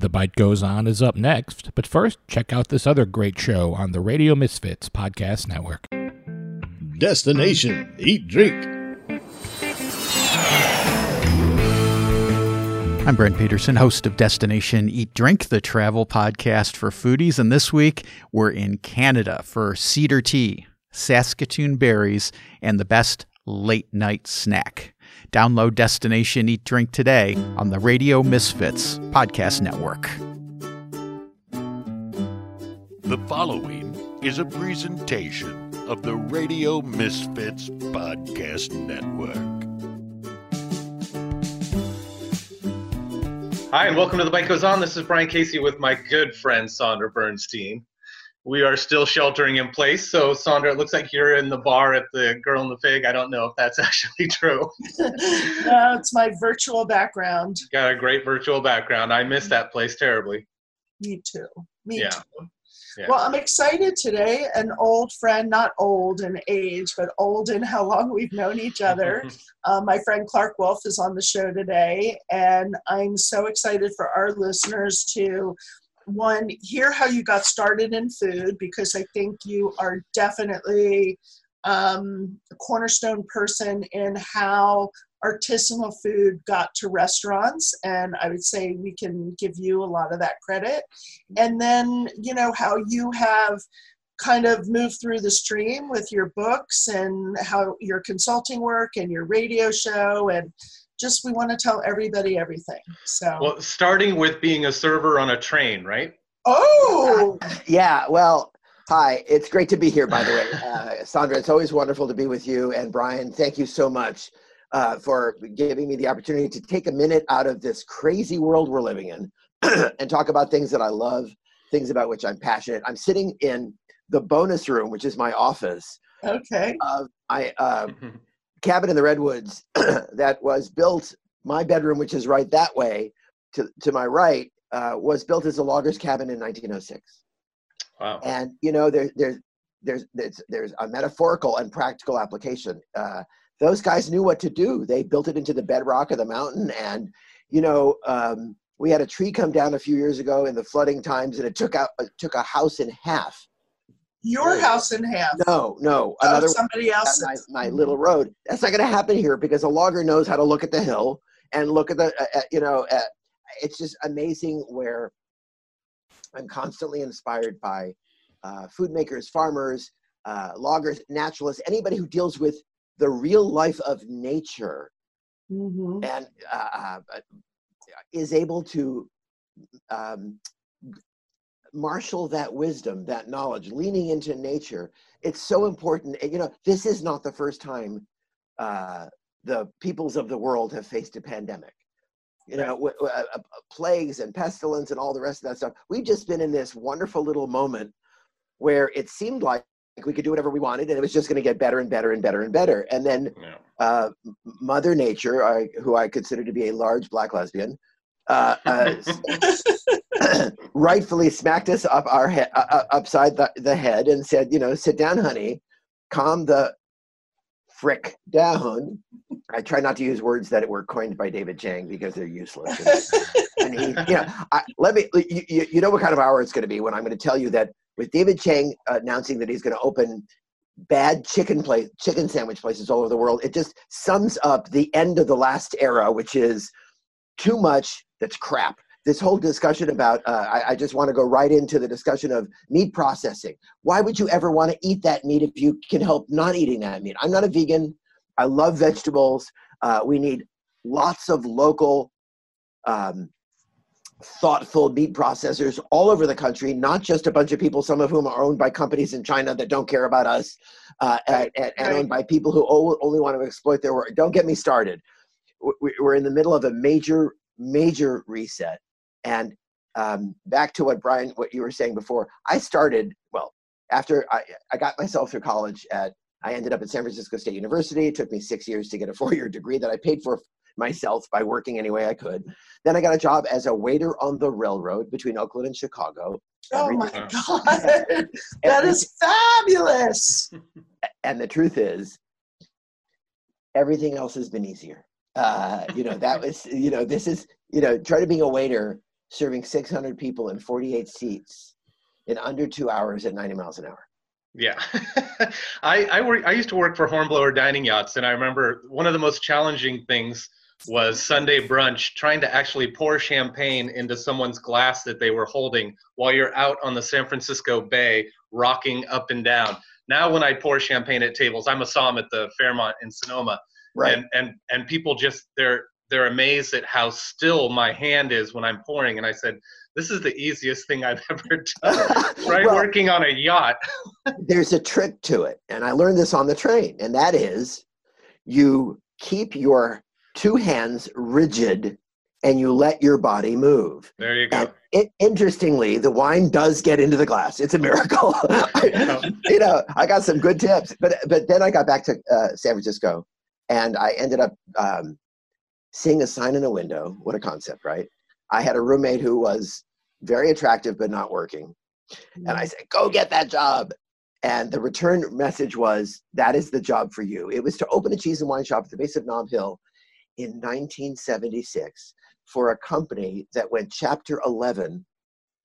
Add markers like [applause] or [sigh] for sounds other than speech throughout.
The Bite Goes On is up next, but first, check out this other great show on the Radio Misfits Podcast Network. Destination Eat Drink. I'm Brent Peterson, host of Destination Eat Drink, the travel podcast for foodies. And this week, we're in Canada for cedar tea, Saskatoon berries, and the best late night snack. Download Destination Eat Drink today on the Radio Misfits Podcast Network. The following is a presentation of the Radio Misfits Podcast Network. Hi, and welcome to The Bite Goes On. This is Brian Casey with my good friend Sandra Bernstein. We are still sheltering in place. So, Sandra, it looks like you're in the bar at the Girl in the Fig. I don't know if that's [laughs] actually true. [laughs] no, it's my virtual background. Got a great virtual background. I miss that place terribly. Me too. Me Yeah. too. Yeah. Well, I'm excited today. An old friend, not old in age, but old in how long we've known each other. uh, [laughs] my friend Clark Wolf is on the show today, and I'm so excited for our listeners to one hear how you got started in food because I think you are definitely um, a cornerstone person in how artisanal food got to restaurants and i would say we can give you a lot of that credit. And then you know how you have kind of moved through the stream with your books and how your consulting work and your radio show and just we want to tell everybody everything so Well, starting with being a server on a train, right? oh [laughs] Yeah, well, hi. It's great to be here, by the way. Uh, Sandra, it's always wonderful to be with you. And Brian, thank you so much uh, for giving me the opportunity to take a minute out of this crazy world we're living in [clears throat] and talk about things that I love, things about which I'm passionate. I'm sitting in the bonus room, which is my office okay of my uh, [laughs] cabin in the redwoods [clears throat] that was built my bedroom which is right that way to, to my right uh, was built as a logger's cabin in 1906 Wow. and you know there, there's there's there's there's a metaphorical and practical application. Uh, those guys knew what to do. They built it into the bedrock of the mountain. And you know um, we had a tree come down a few years ago in the flooding times and it took out it took a house in half your house in half no no Oh, another somebody else my, my little road. That's not going to happen here because a logger knows how to look at the hill and look at the, uh, uh, you know, uh, it's just amazing where I'm constantly inspired by uh, food makers, farmers, uh, loggers, naturalists, anybody who deals with the real life of nature Mhm. and is able to um, marshal that wisdom, that knowledge, leaning into nature. It's so important. And, you know, this is not the first time uh, the peoples of the world have faced a pandemic. You know, w- w- uh, uh, plagues and pestilence and all the rest of that stuff. We've just been in this wonderful little moment where it seemed like we could do whatever we wanted and it was just going to get better and better and better and better. And then Yeah. uh, Mother Nature, I, who I consider to be a large black lesbian, uh, uh, [laughs] [clears throat] rightfully smacked us up our head, uh, uh, upside the, the head, and said, "You know, sit down, honey, calm the frick down." I try not to use words that were coined by David Chang because they're useless. And, and he, you know, I, let me. You, you you know what kind of hour it's going to be when I'm going to tell you that with David Chang announcing that he's going to open bad chicken place chicken sandwich places all over the world it just sums up the end of the last era which is too much that's crap this whole discussion about uh, I, I just want to go right into the discussion of meat processing why would you ever want to eat that meat if you can help not eating that meat i'm not a vegan i love vegetables uh, we need lots of local um, thoughtful meat processors all over the country, not just a bunch of people, some of whom are owned by companies in China that don't care about us, uh, and, and, and owned by people who only want to exploit their work. Don't get me started. We're in the middle of a major, major reset. And um, back to what Brian, what you were saying before, I started, well, after I, I got myself through college at, I ended up at San Francisco State University. It took me six years to get a [laughs] four year degree that I paid for myself by working any way I could. Then I got a job as a waiter on the railroad between Oakland and Chicago. Oh my day. God. [laughs] [laughs] that is fabulous. And the truth is, everything else has been easier. Uh, you know, that was, you know, this is, you know, try to being a waiter serving 600 people in 48 seats in under two hours at 90 miles an hour. Yeah, [laughs] I I, work, I used to work for Hornblower Dining Yachts, and I remember one of the most challenging things was Sunday brunch, trying to actually pour champagne into someone's glass that they were holding while you're out on the San Francisco Bay, rocking up and down. Now, when I pour champagne at tables, I'm a som at the Fairmont in Sonoma, Right. and and and people just they're they're amazed at how still my hand is when I'm pouring, and I said. This is the easiest thing I've [laughs] ever done. [laughs] Right, Well, working on a yacht. [laughs] there's a trick to it, and I learned this on the train, and that is you keep your two hands rigid and you let your body move. There you go. It, interestingly, the wine does get into the glass. It's a miracle. I- you know, I got some good tips, but but then I got back to uh, San Francisco, and I ended up um, seeing a sign in a window. What a concept, right? I had a roommate who was very attractive but not working, and I mm. said, "Go get that job." And the return message was, "That is the job for you." It was to open a cheese and wine shop at the base of Nob Hill in 1976 for a company that went Chapter 11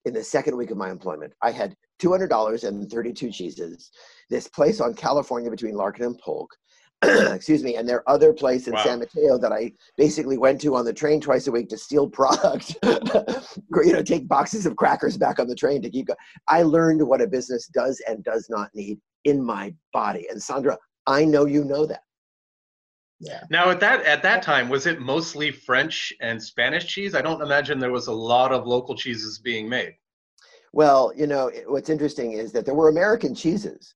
in the second week of my employment. I had $200 and 32 cheeses. This place on California between Larkin and Polk. [clears throat] excuse me, and their other place in Wow. San Mateo that I basically went to on the train twice a week to steal [laughs] product, [laughs] you know, take boxes of crackers back on the train to keep going. I learned what a business does and does not need in my body. And Sandra, I know you know that. Yeah. Now at that at that time, was it mostly French and Spanish cheese? I don't imagine there was a lot of local cheeses being made. Well, you know, what's interesting is that there were American cheeses.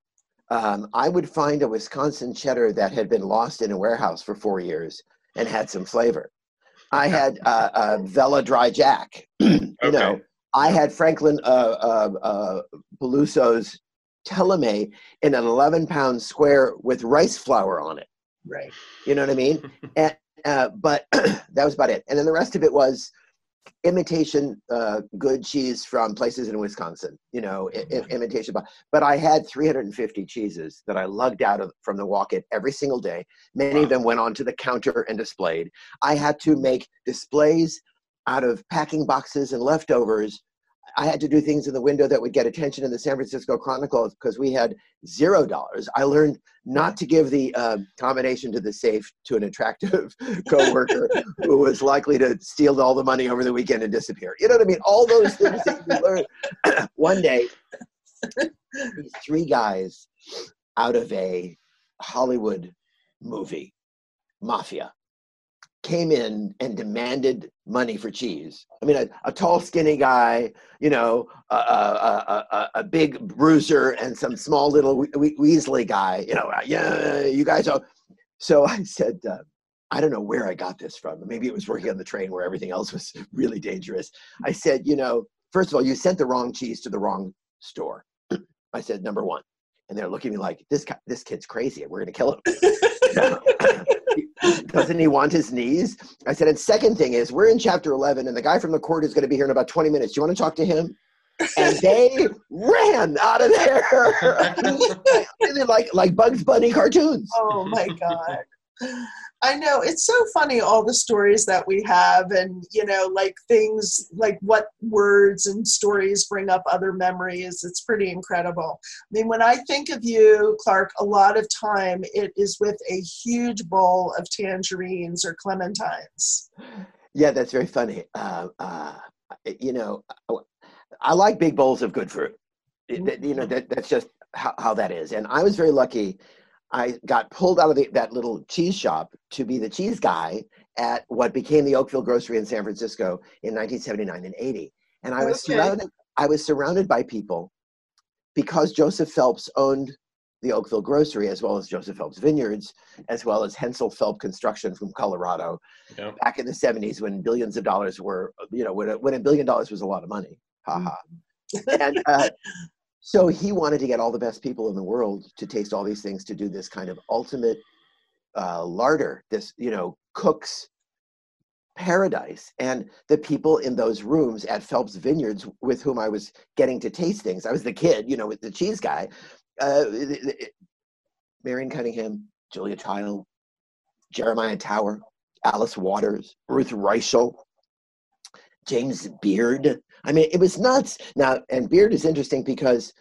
Um, I would find a Wisconsin cheddar that had been lost in a warehouse for four years and had some flavor. I had uh, uh, Vella Dry Jack. [clears throat] you Okay. know, I had Franklin uh, uh, uh, Peluso's Teleme in an 11 pound square with rice flour on it. Right. You know what I mean? [laughs] and, uh, but [clears throat] that was about it. And then the rest of it was imitation uh, good cheese from places in Wisconsin. You know, I- I- imitation. But but I had 350 cheeses that I lugged out of from the walk-in every single day. Many of them went onto the counter and displayed. I had to make displays out of packing boxes and leftovers. I had to do things in the window that would get attention in the San Francisco Chronicle because we had zero dollars. I learned not to give the uh, combination to the safe to an attractive [laughs] coworker who was likely to steal all the money over the weekend and disappear. You know what I mean? All those things that you learn. [clears throat] One day, these three guys out of a Hollywood movie, Mafia, came in and demanded money for cheese. I mean, a, a tall, skinny guy, you know, a, a, a, a, big bruiser, and some small little we- we- Weasley guy. You know, uh, yeah, you guys are. So I said, uh, I don't know where I got this from. Maybe it was working on the train where everything else was [laughs] really dangerous. I said, you know, first of all, you sent the wrong cheese to the wrong store. [clears throat] I said, number one. And they're looking at me like, this guy, this kid's crazy. We're going to kill him. [laughs] [laughs] Doesn't he want his knees? I said, and second thing is, we're in chapter 11, and the guy from the court is going to be here in about 20 minutes. Do you want to talk to him? And they ran out of there. [laughs] like, like Bugs Bunny cartoons. Oh my God. I know it's so funny all the stories that we have, and you know, like things like what words and stories bring up other memories. It's pretty incredible. I mean, when I think of you, Clark, a lot of time it is with a huge bowl of tangerines or clementines. Yeah, that's very funny. Uh, uh, you know, I like big bowls of good fruit. It- that- You know, that, that's just how, how that is. And I was very lucky. I got pulled out of the, that little cheese shop to be the cheese guy at what became the Oakville Grocery in San Francisco in 1979 and 80. And I was Okay. surrounded. I was surrounded by people because Joseph Phelps owned the Oakville Grocery as well as Joseph Phelps Vineyards, as well as Hensel Phelps Construction from Colorado Yeah. back in the 70s when billions of dollars were, you know, when a, when a billion dollars was a lot of money. Ha ha. and uh, [laughs] so he wanted to get all the best people in the world to taste all these things to do this kind of ultimate uh, larder, this, you know, cook's paradise. And the people in those rooms at Phelps Vineyards with whom I was getting to taste things, I was the kid, you know, with the cheese guy, uh, Marion Cunningham, Julia Child, Jeremiah Tower, Alice Waters, Ruth Reichl, James Beard. I mean, it was nuts. Now, and Beard is interesting because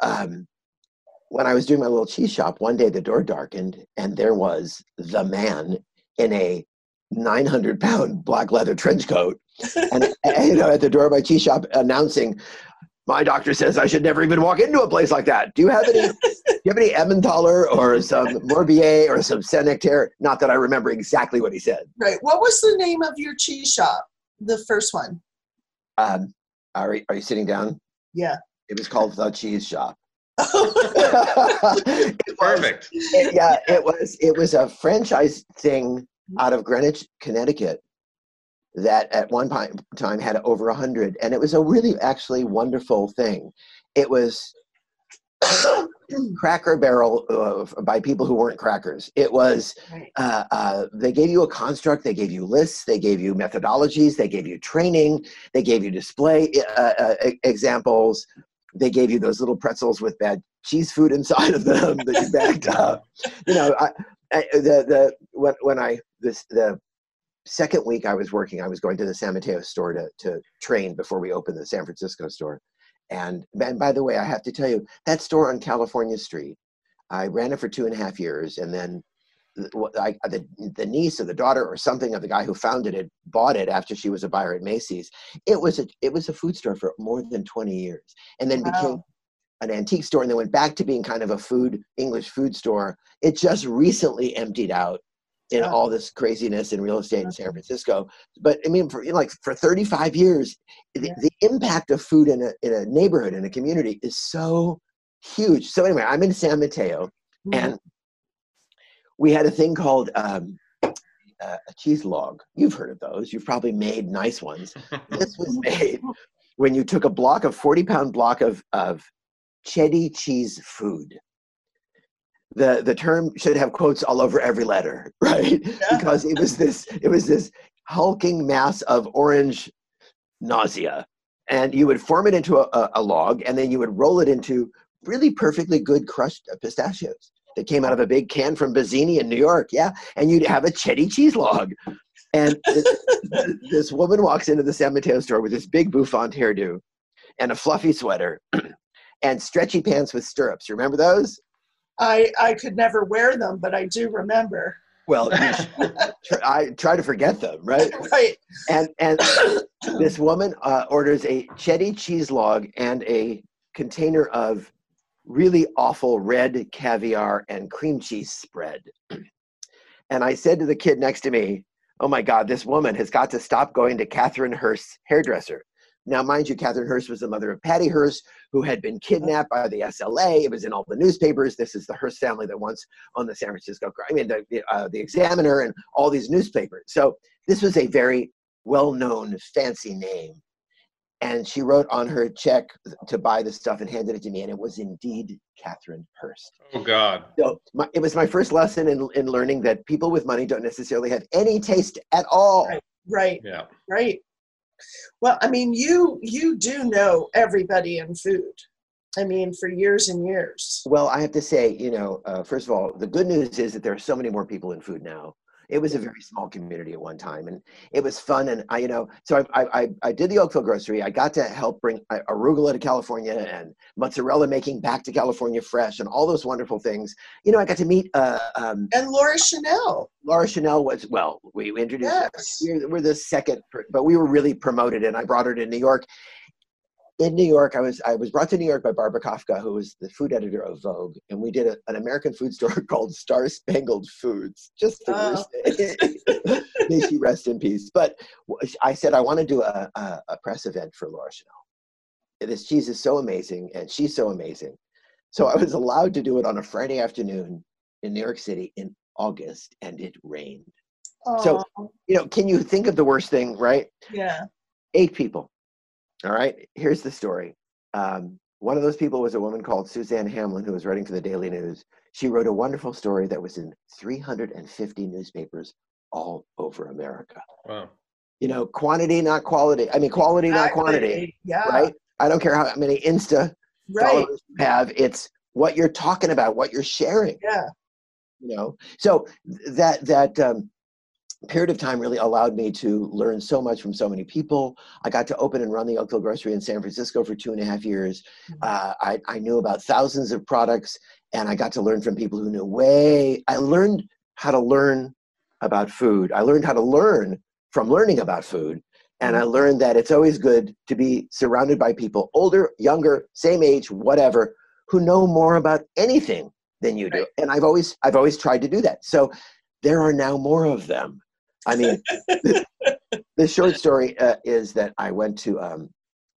um, when I was doing my little cheese shop, one day the door darkened and there was the man in a 900 pound black leather trench coat [laughs] and, you know at the door of my cheese shop announcing my doctor says I should never even walk into a place like that. Do you have any? do [laughs] you have any Emmentaler or some Morbier or some Nectaire? Not that I remember exactly what he said. Right. What was the name of your cheese shop? The first one. Um, are, are you sitting down? Yeah. It was called the Cheese Shop. [laughs] Perfect. It, yeah, it was. It was a franchise thing out of Greenwich, Connecticut, that at one time had over a hundred, and it was a really actually wonderful thing. It was Cracker Barrel uh, by people who weren't crackers. It was uh, uh, they gave you a construct, they gave you lists, they gave you methodologies, they gave you training, they gave you display uh, uh, examples, they gave you those little pretzels with bad cheese food inside of them that you backed [laughs] up. You know, I, I, the the when when I this the second week I was working, I was going to the San Mateo store to to train before we opened the San Francisco store. And and by the way, I have to tell you that store on California Street, I ran it for two and a half years, and then I, the, the niece or the daughter or something of the guy who founded it bought it after she was a buyer at Macy's. It was a it was a food store for more than 20 years, and then wow. became an antique store, and then went back to being kind of a food English food store. It just recently emptied out in yeah. all this craziness in real estate in San Francisco. But I mean, for you know, like for 35 years, the, the impact of food in a in a neighborhood in a community is so huge. So anyway, I'm in San Mateo, mm-hmm. and we had a thing called um, uh, a cheese log. You've heard of those. You've probably made nice ones. this was [laughs] made when you took a block of 40 pound block of, of cheddar cheese food. The, the term should have quotes all over every letter, [laughs] right? Yeah. Because it was this it was this hulking mass of orange nausea, and you would form it into a, a log, and then you would roll it into really perfectly good crushed pistachios that came out of a big can from Bazzini in New York. Yeah. And you'd have a cheddar cheese log. And [laughs] this, this woman walks into the San Mateo store with this big bouffant hairdo and a fluffy sweater [clears throat] and stretchy pants with stirrups. Remember those? I, I could never wear them, but I do remember. Well, [laughs] I try to forget them, right? right. And and [coughs] this woman uh, orders a cheddar cheese log and a container of really awful red caviar and cream cheese spread. [clears throat] And I said to the kid next to me, Oh my God, this woman has got to stop going to Catherine Hearst's hairdresser. Now, mind you, Catherine Hearst was the mother of Patty Hearst, who had been kidnapped by the SLA. It was in all the newspapers. This is the Hearst family that once owned the San Francisco, I mean, the, uh, the Examiner and all these newspapers. So this was a very well known, fancy name and she wrote on her check to buy the stuff and handed it to me and it was indeed catherine hearst oh god so my, it was my first lesson in, in learning that people with money don't necessarily have any taste at all right right yeah right well i mean you you do know everybody in food. I mean for years and years. Well i have to say you know uh, first of all the good news is that there are so many more people in food now it was a very small community at one time and it was fun and i you know so i i, I did the oakville grocery. I got to help bring arugula to california and mozzarella making back to california fresh and all those wonderful things. You know i got to meet uh, um, and laura chenel. Laura chenel was well we introduced yes. we're, we're the second but we were really promoted and i brought her to new york in New York, I was I was brought to New York by Barbara Kafka, who was the food editor of Vogue, and we did a, an American food store [laughs] called Star Spangled Foods. Just the oh. worst. [laughs] May she rest in peace. But I said I want to do a, a, a press event for Laura Chenel. This cheese is so amazing, and she's so amazing. So I was allowed to do it on a Friday afternoon in New York City in August, and it rained. So you know, can you think of the worst thing, right? Yeah. Eight people all right, here's the story. Um, one of those people was a woman called Suzanne Hamlin who was writing for the Daily News. She wrote a wonderful story that was in 350 newspapers all over America. Wow. You know, quantity, not quality. I mean, quality, exactly. not quantity. Yeah. Right? I don't care how many Insta right. followers you have. It's what you're talking about, what you're sharing. Yeah. You know, so that that um, period of time really allowed me to learn so much from so many people. I got to open and run the Oakville Grocery in San Francisco for two and a half years. Uh, I, I knew about thousands of products and I got to learn from people who knew way. I learned how to learn about food. I learned how to learn from learning about food. And I learned that it's always good to be surrounded by people, older, younger, same age, whatever, who know more about anything than you do. And I've always, I've always tried to do that. So there are now more of them. I mean, the, [laughs] the short story uh, is that I went to um,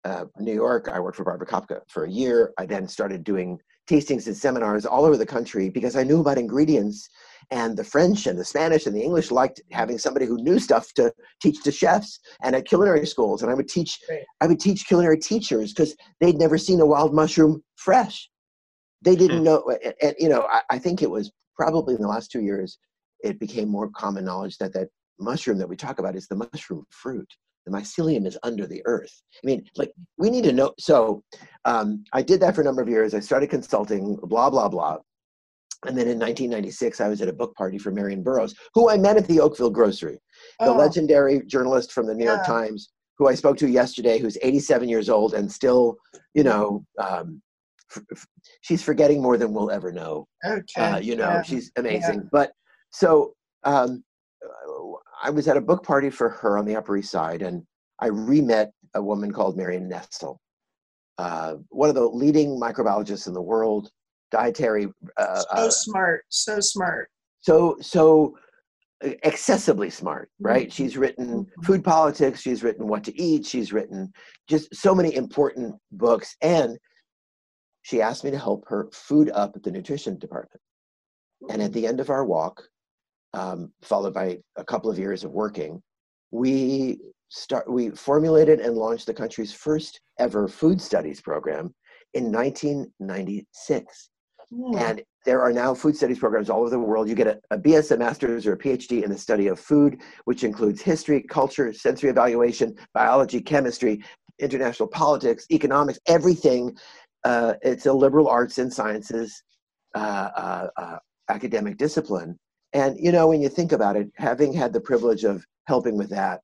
uh, New York. I worked for Barbara Kafka for a year. I then started doing tastings and seminars all over the country because I knew about ingredients and the French and the Spanish and the English liked having somebody who knew stuff to teach to chefs and at culinary schools. And I would teach, Right. I would teach culinary teachers because they'd never seen a wild mushroom fresh. They didn't Hmm. know, and, and, you know, I, I think it was probably in the last two years, it became more common knowledge that that mushroom that we talk about is the mushroom fruit. The mycelium is under the earth. I mean, like we need to know. So um, I did that for a number of years. I started consulting, blah blah blah. And then in 1996, I was at a book party for Marian Burros, who I met at the Oakville Grocery, the Oh, legendary journalist from the New York Yeah. Times, who I spoke to yesterday, who's 87 years old and still, you know, um, f- f- she's forgetting more than we'll ever know. okay. Uh, you know, yeah. she's amazing. But so um, I was at a book party for her on the Upper East Side, and I re-met a woman called Marion Nestle, uh, one of the leading microbiologists in the world, dietary, uh, so uh, smart, so smart. so so uh, excessively smart, right? Mhm. She's written Mhm. food politics. She's written what to eat. She's written just so many important books, and she asked me to help her food up at the nutrition department. And at the end of our walk, um, followed by a couple of years of working, we start we formulated and launched the country's first ever food studies program in 1996. Hmm. And there are now food studies programs all over the world. You get a, a BS, a master's, or a PhD in the study of food, which includes history, culture, sensory evaluation, biology, chemistry, international politics, economics, everything. Uh, it's a liberal arts and sciences uh, uh, uh, academic discipline. And, you know, when you think about it, having had the privilege of helping with that,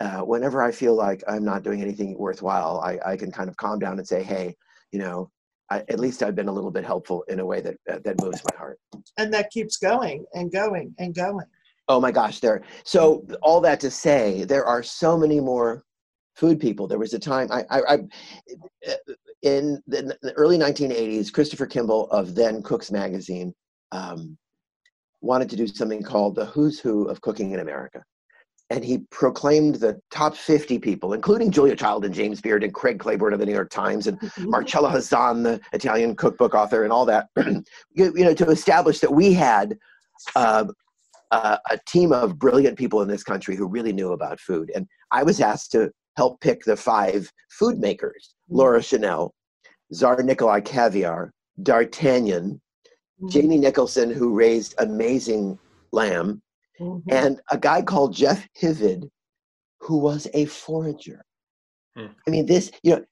uh, whenever I feel like I'm not doing anything worthwhile, I, I can kind of calm down and say, hey, you know, I, at least I've been a little bit helpful in a way that uh, that moves my heart. and that keeps going and going and going. Oh my gosh, there. So all that to say, there are so many more food people. There was a time I, I, I in the, the early 1980s, Christopher Kimball of then Cooks Magazine um, wanted to do something called the Who's Who of Cooking in America. And he proclaimed the top 50 people, including Julia Child and James Beard and Craig Claiborne of the New York Times and [laughs] Marcella Hazan, the Italian cookbook author, and all that, [clears throat] you, you know, to establish that we had uh, uh, a team of brilliant people in this country who really knew about food. And I was asked to help pick the five food makers Laura Chenel, Tsar Nikolai Caviar, D'Artagnan, Mhm. Jamie Nicholson, who raised amazing lamb, Mhm. and a guy called Jeff Hivid, who was a forager. Hmm. I mean, this, you know,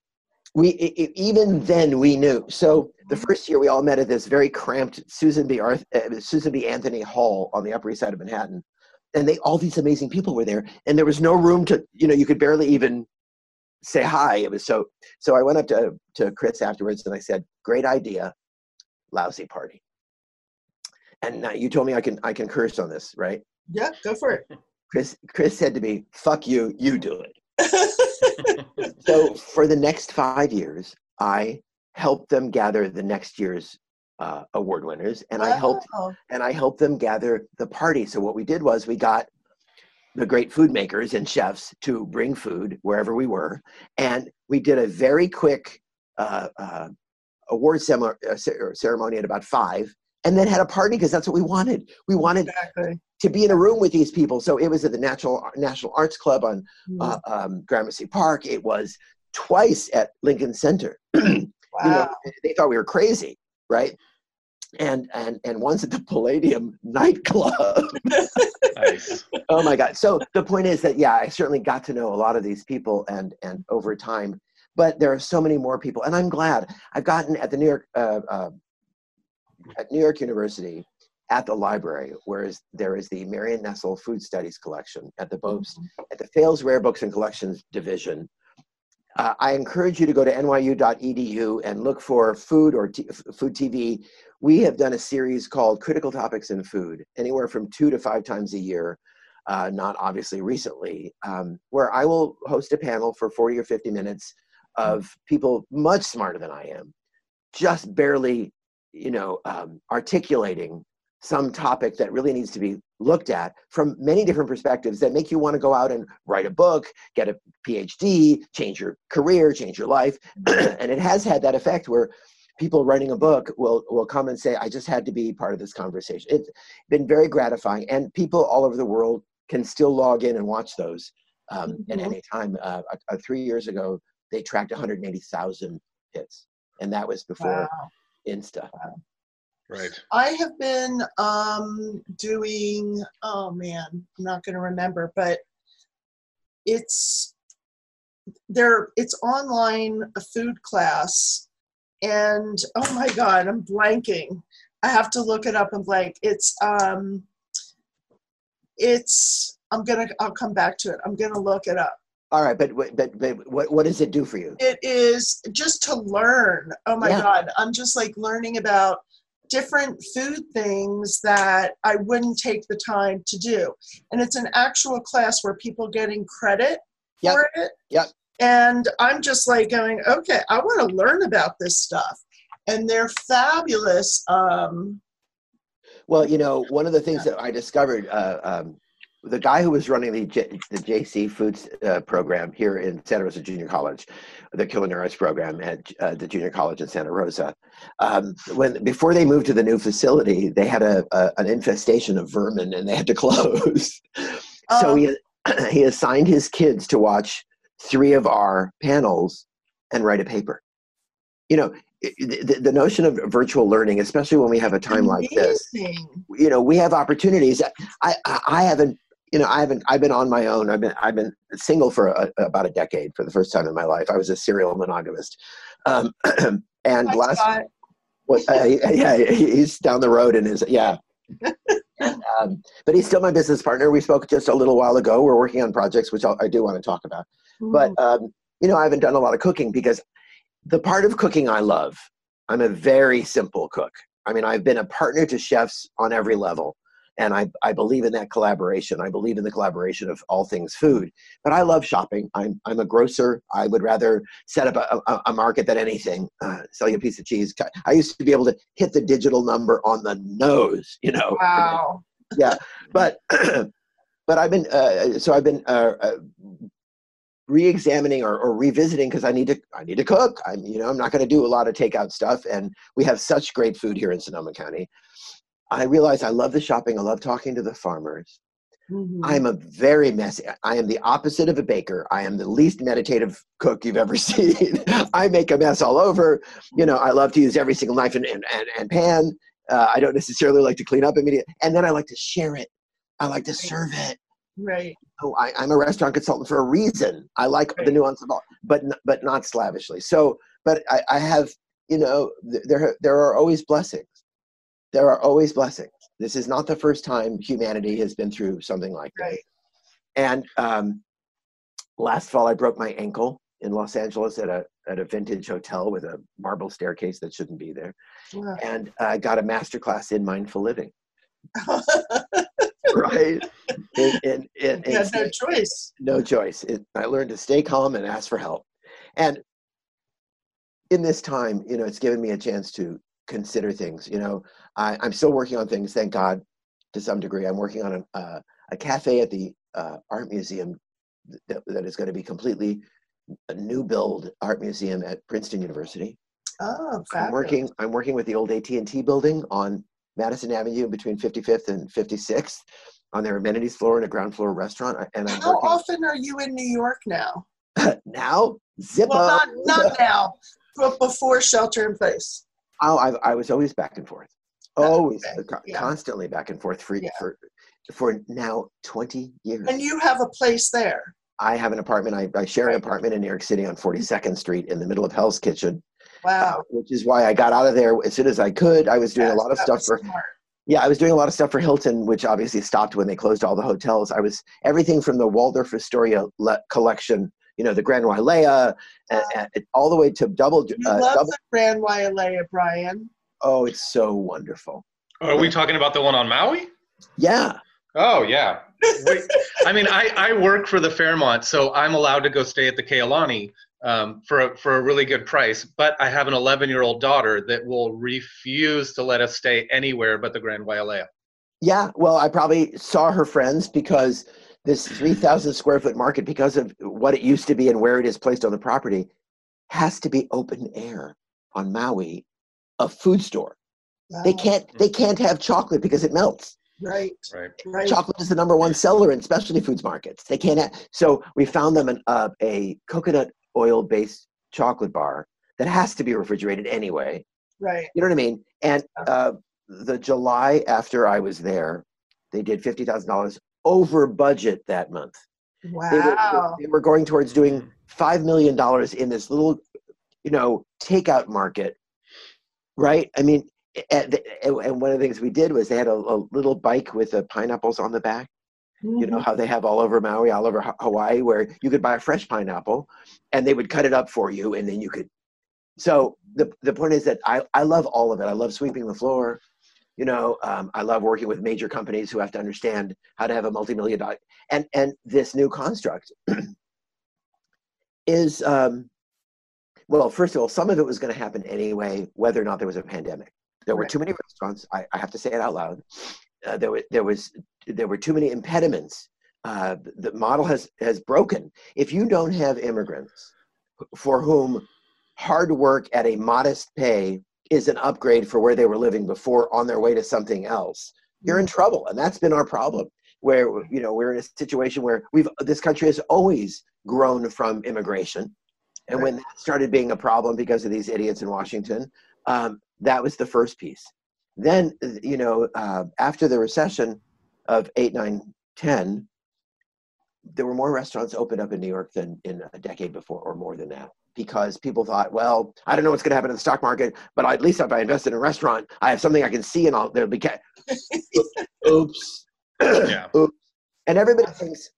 we i i- even then we knew. So the first year we all met at this very cramped Susan B. Arth- uh, Susan B. Anthony Hall on the Upper East Side of Manhattan, and they all these amazing people were there, and there was no room to, you know, you could barely even say hi. It was so. So I went up to to Chris afterwards and I said, "Great idea, lousy party." And now you told me I can I can curse on this, right? Yeah, go for it. Chris Chris said to me, "Fuck you, you do it." [laughs] So for the next five years, I helped them gather the next year's uh, award winners, and I helped and I helped them gather the party. So what we did was we got the great food makers and chefs to bring food wherever we were, and we did a very quick uh, uh, award uh, ceremony at about five, and then had a party because that's what we wanted. We wanted Exactly. to be in a room with these people. So it was at the National National Arts Club on Mm. uh, um, Gramercy Park. It was twice at Lincoln Center. wow. [clears throat] you know, they thought we were crazy, right? And and and once at the Palladium nightclub. nice. [laughs] oh my God! So the point is that yeah, I certainly got to know a lot of these people, and and over time, but there are so many more people, and I'm glad I've gotten at the New York uh, uh, at New York University. at the library, whereas there is the Marion Nestle Food Studies collection at the Bobst, Mm-hmm. at the Fales Rare Books and Collections division. Uh, I encourage you to go to nyu.edu and look for food or t- food TV. We have done a series called Critical Topics in Food, anywhere from two to five times a year, uh, not obviously recently, um, where I will host a panel for 40 or 50 minutes of people much smarter than I am, just barely, you know, um, articulating some topic that really needs to be looked at from many different perspectives that make you want to go out and write a book, get a PhD, change your career, change your life. [clears throat] and it has had that effect where people writing a book will will come and say, I just had to be part of this conversation. It's been very gratifying. And people all over the world can still log in and watch those um, at Mhm. any time. Uh, uh, uh, three years ago, they tracked 180,000 hits. And that was before Wow. Insta. Right. I have been um, doing, oh man, I'm not going to remember, but it's there. It's online a food class, and oh my god, I'm blanking. I have to look it up and blank. It's um, it's. I'm gonna. I'll come back to it. I'm gonna look it up. All right, but but but, what what does it do for you? It is just to learn. Oh my Yeah. God. I'm just like learning about different food things that I wouldn't take the time to do. And it's an actual class where people getting credit Yep. for it. Yep. And I'm just like going, okay, I want to learn about this stuff. And they're fabulous. Um, Well, you know, one of the things that I discovered, uh, um, the guy who was running the J- the JC Foods uh, program here in Santa Rosa Junior College, the culinary arts program at uh, the junior college in Santa Rosa, um, when before they moved to the new facility, they had a, a an infestation of vermin and they had to [laughs] close. so Oh. he [clears throat] he assigned his kids to watch three of our panels and write a paper. You know, the, the notion of virtual learning, especially when we have a time like this, you know we have opportunities i i, I haven't you know i haven't i've been on my own. I've been i've been single for a, about a decade for the first time in my life. I was a serial monogamist. Um, [clears throat] and Hi, last what, uh, yeah he's down the road and is yeah. And, [laughs] um, but he's still my business partner. We spoke just a little while ago. We're working on projects which I'll, i do want to talk about. But um, you know i haven't done a lot of cooking because the part of cooking i love i'm a very simple cook. I mean i've been a partner to chefs on every level and I, I believe in that collaboration i believe in the collaboration of all things food but i love shopping i'm, I'm a grocer i would rather set up a, a, a market than anything uh, sell you a piece of cheese i used to be able to hit the digital number on the nose you know wow. Yeah. But [clears throat] but I've been uh, so I've been uh, uh, re-examining or, or revisiting because I need to I need to cook. I'm you know I'm not going to do a lot of takeout stuff, and we have such great food here in Sonoma County. I realize I love the shopping. I love talking to the farmers. Mhm. I'm a very messy. I am the opposite of a baker. I am the least meditative cook you've ever [laughs] seen. I make a mess all over. You know, I love to use every single knife and, and, and, and pan. Uh, I don't necessarily like to clean up immediately. And then I like to share it. I like to serve it. right. Oh, I, I'm a restaurant consultant for a reason. I like the nuance of all, but but not slavishly. So, but I, I have, you know, th- there there are always blessings. There are always blessings. This is not the first time humanity has been through something like this. Right. And um, last fall, I broke my ankle in Los Angeles at a at a vintage hotel with a marble staircase that shouldn't be there, Wow. and I got a master class in mindful living. [laughs] right. In, you in had no choice. no choice. It, I learned to stay calm and ask for help. And in this time, you know, it's given me a chance to consider things. You know, I, I'm still working on things, thank God, to some degree. I'm working on a, uh, a cafe at the uh, art museum that, that is going to be completely a new build art museum at Princeton University. Oh, I'm working. I'm working with the old AT&T building on Madison Avenue between 55th and 56th on their amenities floor in a ground floor restaurant. And I'm How working often are you in New York now? [laughs] now. Zip Well, up. not not [laughs] now, but before shelter in place. Oh, I, I was always back and forth, always okay, co- yeah. constantly back and forth for Yeah. for for now 20 years. And you have a place there. I have an apartment. I, I share an apartment in New York City on 42nd Street in the middle of Hell's Kitchen, uh, Wow. which is why I got out of there as soon as I could. I was doing a lot of stuff for smart. Yeah, I was doing a lot of stuff for Hilton, which obviously stopped when they closed all the hotels. I was everything from the Waldorf Astoria le- collection, you know, the Grand Wailea, and, and all the way to double. You Uh, love double the Grand Wailea, Brian. oh, it's so wonderful. Are we talking about the one on Maui? Yeah, Oh yeah. Wait, I mean, I, I work for the Fairmont, so I'm allowed to go stay at the Kea Lani um, for a, for a really good price. But I have an 11 year old daughter that will refuse to let us stay anywhere but the Grand Wailea. yeah. Well, I probably saw her friends because this three thousand square foot market, because of what it used to be and where it is placed on the property, has to be open air on Maui, a food store. They can't they can't have chocolate because it melts. Right, Right. right. chocolate is the number one seller in specialty foods markets. They can't. Have, so we found them an, uh, a coconut oil based chocolate bar that has to be refrigerated anyway. Right. You know what I mean? And uh, the July after I was there, they did fifty thousand dollars over budget that month. They were, Wow. they were going towards doing five million dollars in this little, you know, takeout market, right? I mean, and, and one of the things we did was they had a, a little bike with the pineapples on the back you know Mhm. how they have all over Maui, all over Hawaii, where you could buy a fresh pineapple, and they would cut it up for you, and then you could. So the the point is that I I love all of it. I love sweeping the floor. You know, um, I love working with major companies who have to understand how to have a multi-million dollar and and this new construct [clears throat] is um, well, first of all, some of it was going to happen anyway, whether or not there was a pandemic. There were too many restaurants. I, I have to say it out loud. Uh, there, were, there was there were too many impediments. Uh, the model has has broken. If you don't have immigrants for whom hard work at a modest pay is an upgrade for where they were living before on their way to something else, you're in trouble, and that's been our problem. Where you know we're in a situation where we've this country has always grown from immigration, and when that started being a problem because of these idiots in Washington, um, that was the first piece. Then you know uh, after the recession of eight, nine, ten, there were more restaurants opened up in New York than in a decade before, or more than that, because people thought, well, I don't know what's going to happen in the stock market, but at least if I invest in a restaurant, I have something I can see, and I'll there'll be. Ca- [laughs] Oops. [clears throat] Yeah. Oops. And everybody thinks,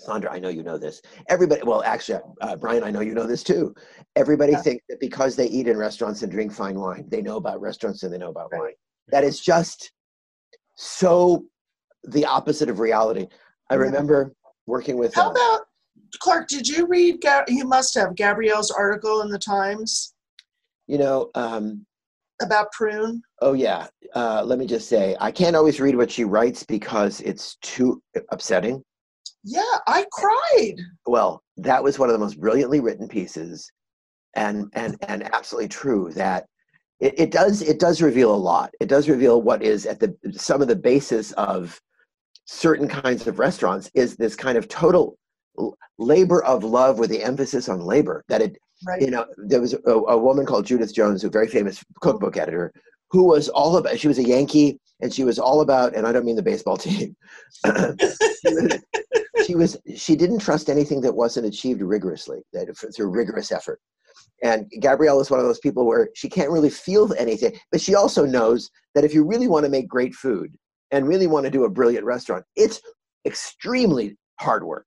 Sandra, I know you know this. Everybody, well, actually, uh, Brian, I know you know this too. Everybody Yeah. thinks that because they eat in restaurants and drink fine wine, they know about restaurants and they know about Right. wine. That is just so the opposite of reality. I Yeah. remember working with. How uh, about Clark? Did you read? You must have Gabrielle's article in the Times you know, um, about prune. oh yeah. Uh, let me just say, I can't always read what she writes because it's too upsetting. Yeah, I cried. well that was one of the most brilliantly written pieces and and and absolutely true that it, it does it does reveal a lot it does reveal what is at the some of the basis of certain kinds of restaurants is this kind of total labor of love with the emphasis on labor that it Right. you know there was a, a woman called judith jones a very famous cookbook editor who was all about she was a yankee and she was all about and i don't mean the baseball [laughs] team [laughs] she, was, she didn't trust anything that wasn't achieved rigorously that through rigorous effort and gabrielle is one of those people where she can't really feel anything but she also knows that if you really want to make great food and really want to do a brilliant restaurant. It's extremely hard work.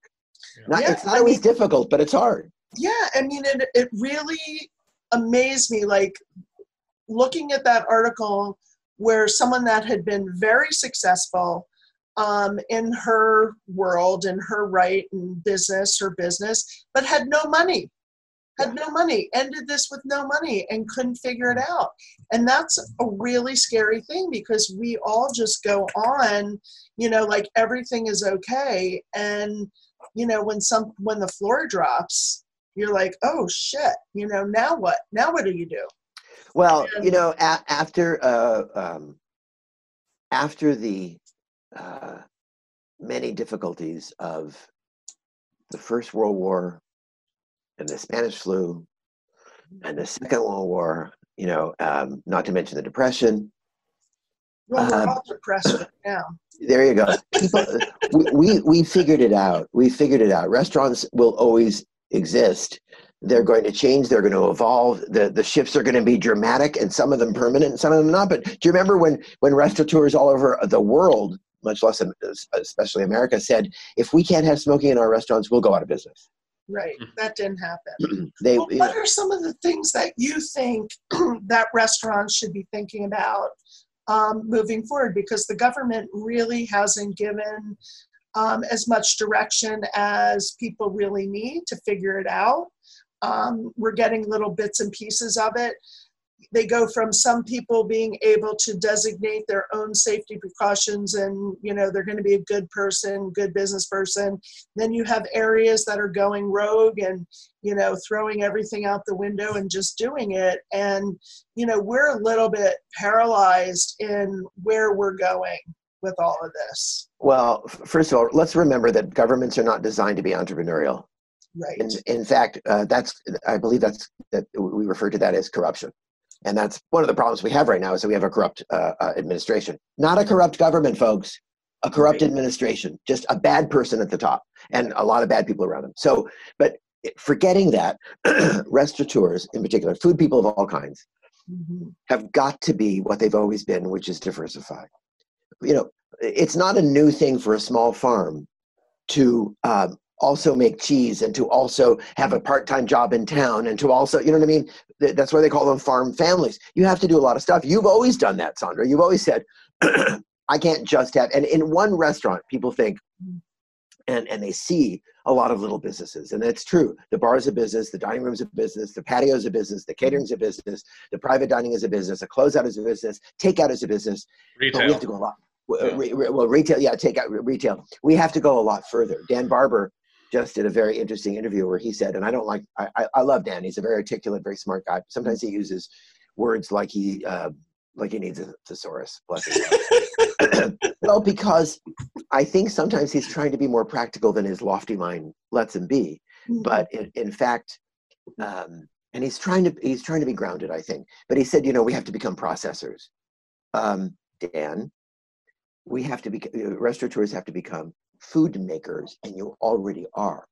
Not, Yeah, it's not I always mean- difficult but it's hard. Yeah, I mean, it, it really amazed me. Like looking at that article where someone that had been very successful um, in her world, in her right and business, her business, but had no money, had no money, ended this with no money and couldn't figure it out. And that's a really scary thing because we all just go on, you know, like everything is okay. And, you know, when some, when the floor drops, you're like, oh shit, you know, now what? Now what do you do? Well, you know, a- after uh, um, after the uh, many difficulties of the First World War and the Spanish flu and the Second World War, you know, um, not to mention the Depression. Well, we're Um, all depressed right now. There you go. People, we, we we figured it out. We figured it out. Restaurants will always exist. They're going to change. They're going to evolve. The the shifts are going to be dramatic, and some of them permanent, and some of them not. But do you remember when when restaurateurs all over the world, much less especially America, said if we can't have smoking in our restaurants, we'll go out of business. Right, that didn't happen. [clears throat] they, well, what are some of the things that you think [clears throat] that restaurants should be thinking about um, moving forward? Because the government really hasn't given um, as much direction as people really need to figure it out. Um, we're getting little bits and pieces of it they go from some people being able to designate their own safety precautions and you know they're going to be a good person good business person. Then you have areas that are going rogue and you know throwing everything out the window and just doing it. And you know we're a little bit paralyzed in where we're going with all of this. Well first of all let's remember that governments are not designed to be entrepreneurial. Right. In, in fact uh, that's i believe that's that we refer to that as corruption and that's one of the problems we have right now is that we have a corrupt uh, uh, administration. Not a corrupt government, folks. A corrupt right. administration. Just a bad person at the top, and a lot of bad people around them. So, but forgetting that, [clears throat] restaurateurs, in particular, food people of all kinds, mm-hmm. have got to be what they've always been, which is diversified. You know, it's not a new thing for a small farm to um, also make cheese and to also have a part-time job in town and to also you know what i mean? That's why they call them farm families. You have to do a lot of stuff. You've always done that sandra. You've always said [clears throat] i can't just have and in one restaurant people think and and they see a lot of little businesses and that's true. The bar is a business the dining room is a business the patio is a business the catering is a business the private dining is a business a closeout is a business takeout is a business. Retail. but we have to go a lot well, retail, yeah, take out retail. We have to go a lot further. Dan Barber just did a very interesting interview where he said, and I don't like, I, I love Dan. He's a very articulate, very smart guy. Sometimes he uses words like he, uh, like he needs a thesaurus. Bless him. [laughs] well, because I think sometimes he's trying to be more practical than his lofty mind lets him be. Mm-hmm. But in, in fact, um, and he's trying to he's trying to be grounded, I think. But he said, you know, we have to become processors. Um, Dan, we have to be restaurateurs have to become food makers, and you already are.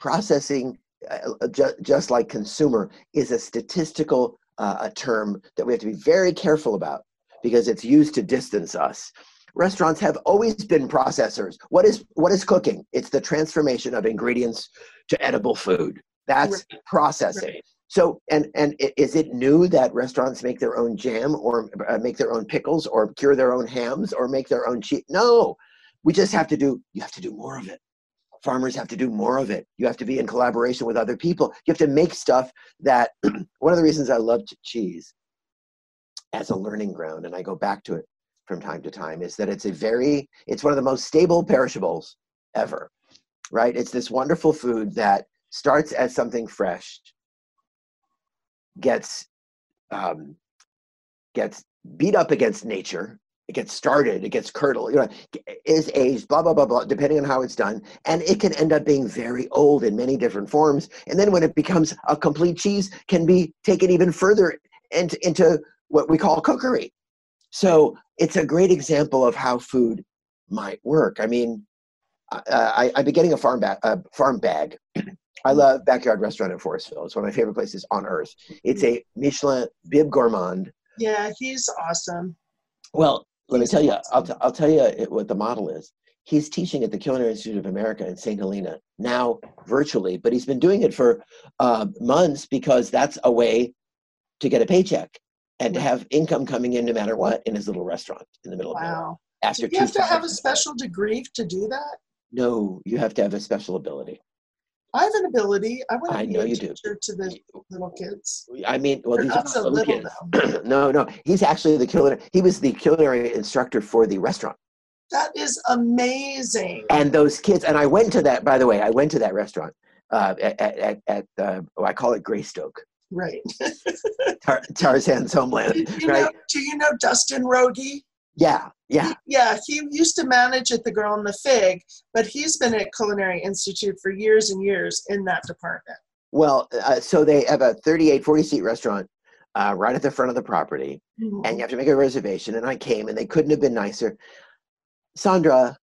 Processing, uh, uh ju- just like consumer, is a statistical uh, a term that we have to be very careful about because it's used to distance us. Restaurants have always been processors. What is what is cooking? It's the transformation of ingredients to edible food. That's right. processing. Right. So, and and is it new that restaurants make their own jam or uh, make their own pickles or cure their own hams or make their own cheese? No, we just have to do, you have to do more of it. Farmers have to do more of it. You have to be in collaboration with other people. You have to make stuff that, [clears throat] one of the reasons I love cheese as a learning ground, and I go back to it from time to time, is that it's a very, it's one of the most stable perishables ever, right? It's this wonderful food that starts as something fresh, gets um, gets beat up against nature it gets started, it gets curdled, you know, is aged, blah, blah, blah, blah, depending on how it's done. And it can end up being very old in many different forms. And then when it becomes a complete cheese, can be taken even further into, into what we call cookery. So it's a great example of how food might work. I mean, I, I've been getting a farm, ba- a farm bag. I mm-hmm. love Backyard Restaurant in Forestville. It's one of my favorite places on earth. It's mm-hmm. a Michelin Bib Gourmand. Yeah, he's awesome. Well, let me tell you, I'll, t- I'll tell you what the model is. He's teaching at the Culinary Institute of America in St. Helena now virtually, but he's been doing it for uh, months because that's a way to get a paycheck and to have income coming in no matter what in his little restaurant in the middle wow. of nowhere. After do you have to have a special degree to do that? No, you have to have a special ability. I have an ability. I want to I be a you teacher do. to the little kids. I mean, well, these are so not little little kids. [clears throat] no, no, he's actually the culinary. He was the culinary instructor for the restaurant. That is amazing. And those kids, and I went to that. By the way, I went to that restaurant uh, at at, at uh, oh, I call it Greystoke. Right. Tar- Tarzan's [laughs] homeland. You right. know, do you know Dustin Rogie? Yeah, yeah. He, yeah, he used to manage at the Girl and the Fig, but he's been at Culinary Institute for years and years in that department. Well, uh, so they have a 38, 40 seat restaurant uh, right at the front of the property, Mhm. and you have to make a reservation. And I came, and they couldn't have been nicer. Sandra,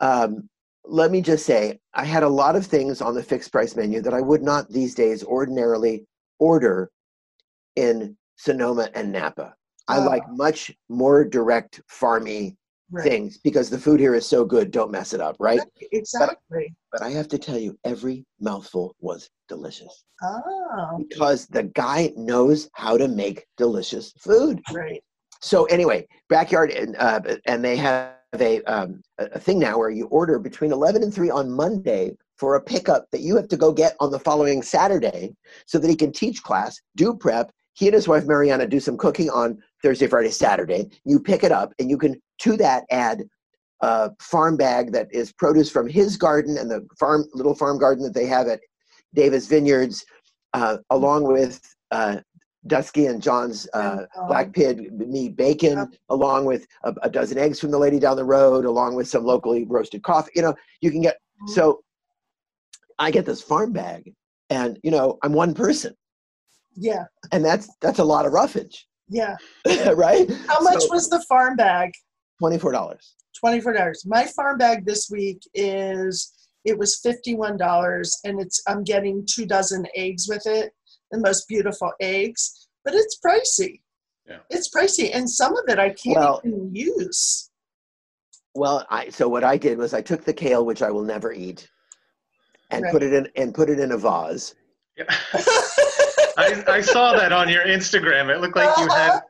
um, let me just say, I had a lot of things on the fixed price menu that I would not these days ordinarily order in Sonoma and Napa. I Ah. like much more direct farmy Right. things because the food here is so good. Don't mess it up, right? Exactly. But I have to tell you, every mouthful was delicious Oh, because the guy knows how to make delicious food. Right. So anyway, backyard, and uh, and they have a um, a thing now where you order between eleven and three on Monday for a pickup that you have to go get on the following Saturday, so that he can teach class, do prep. He and his wife Mariana do some cooking on Thursday, Friday, Saturday. You pick it up, and you can to that add a farm bag that is produce from his garden and the farm little farm garden that they have at Davis Vineyards, uh, along with uh, Duskie and John's uh, um, black pig meat bacon, along with a, a dozen eggs from the lady down the road, along with some locally roasted coffee. You know, you can get Mm-hmm. so. I get this farm bag, and you know, I'm one person, Yeah, and that's that's a lot of roughage, yeah. [laughs] right? How much So, was the farm bag? twenty four dollars? Twenty-four dollars. My farm bag this week is it was fifty-one dollars, and it's I'm getting two dozen eggs with it, the most beautiful eggs. But it's pricey. Yeah. It's pricey, and some of it I can't Well- even use. Well, I so what I did was I took the kale, which I will never eat, and Right. put it in and put it in a vase. Yeah. [laughs] [laughs] I, I saw that on your Instagram. It looked like you had.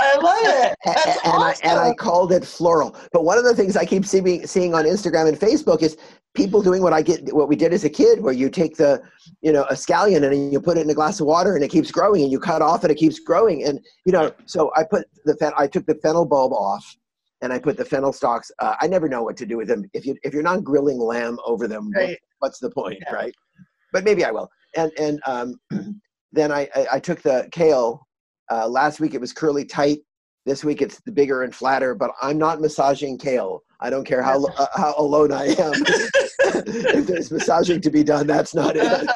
I love it. A- That's a- and I and I called it floral. But one of the things I keep seeing seeing on Instagram and Facebook is people doing what I get what we did as a kid, where you take the you know a scallion and you put it in a glass of water and it keeps growing, and you cut off and it keeps growing, and you know. So I put the fen- I took the fennel bulb off. And I put the fennel stalks. Uh, I never know what to do with them. If you if you're not grilling lamb over them, what- Right. what's the point, Yeah. right? But maybe I will. And and um, [clears throat] then I, I I took the kale. Uh, last week it was curly tight. This week it's the bigger and flatter. But I'm not massaging kale. I don't care how [laughs] uh, how alone I am. [laughs] if there's massaging to be done, that's not it.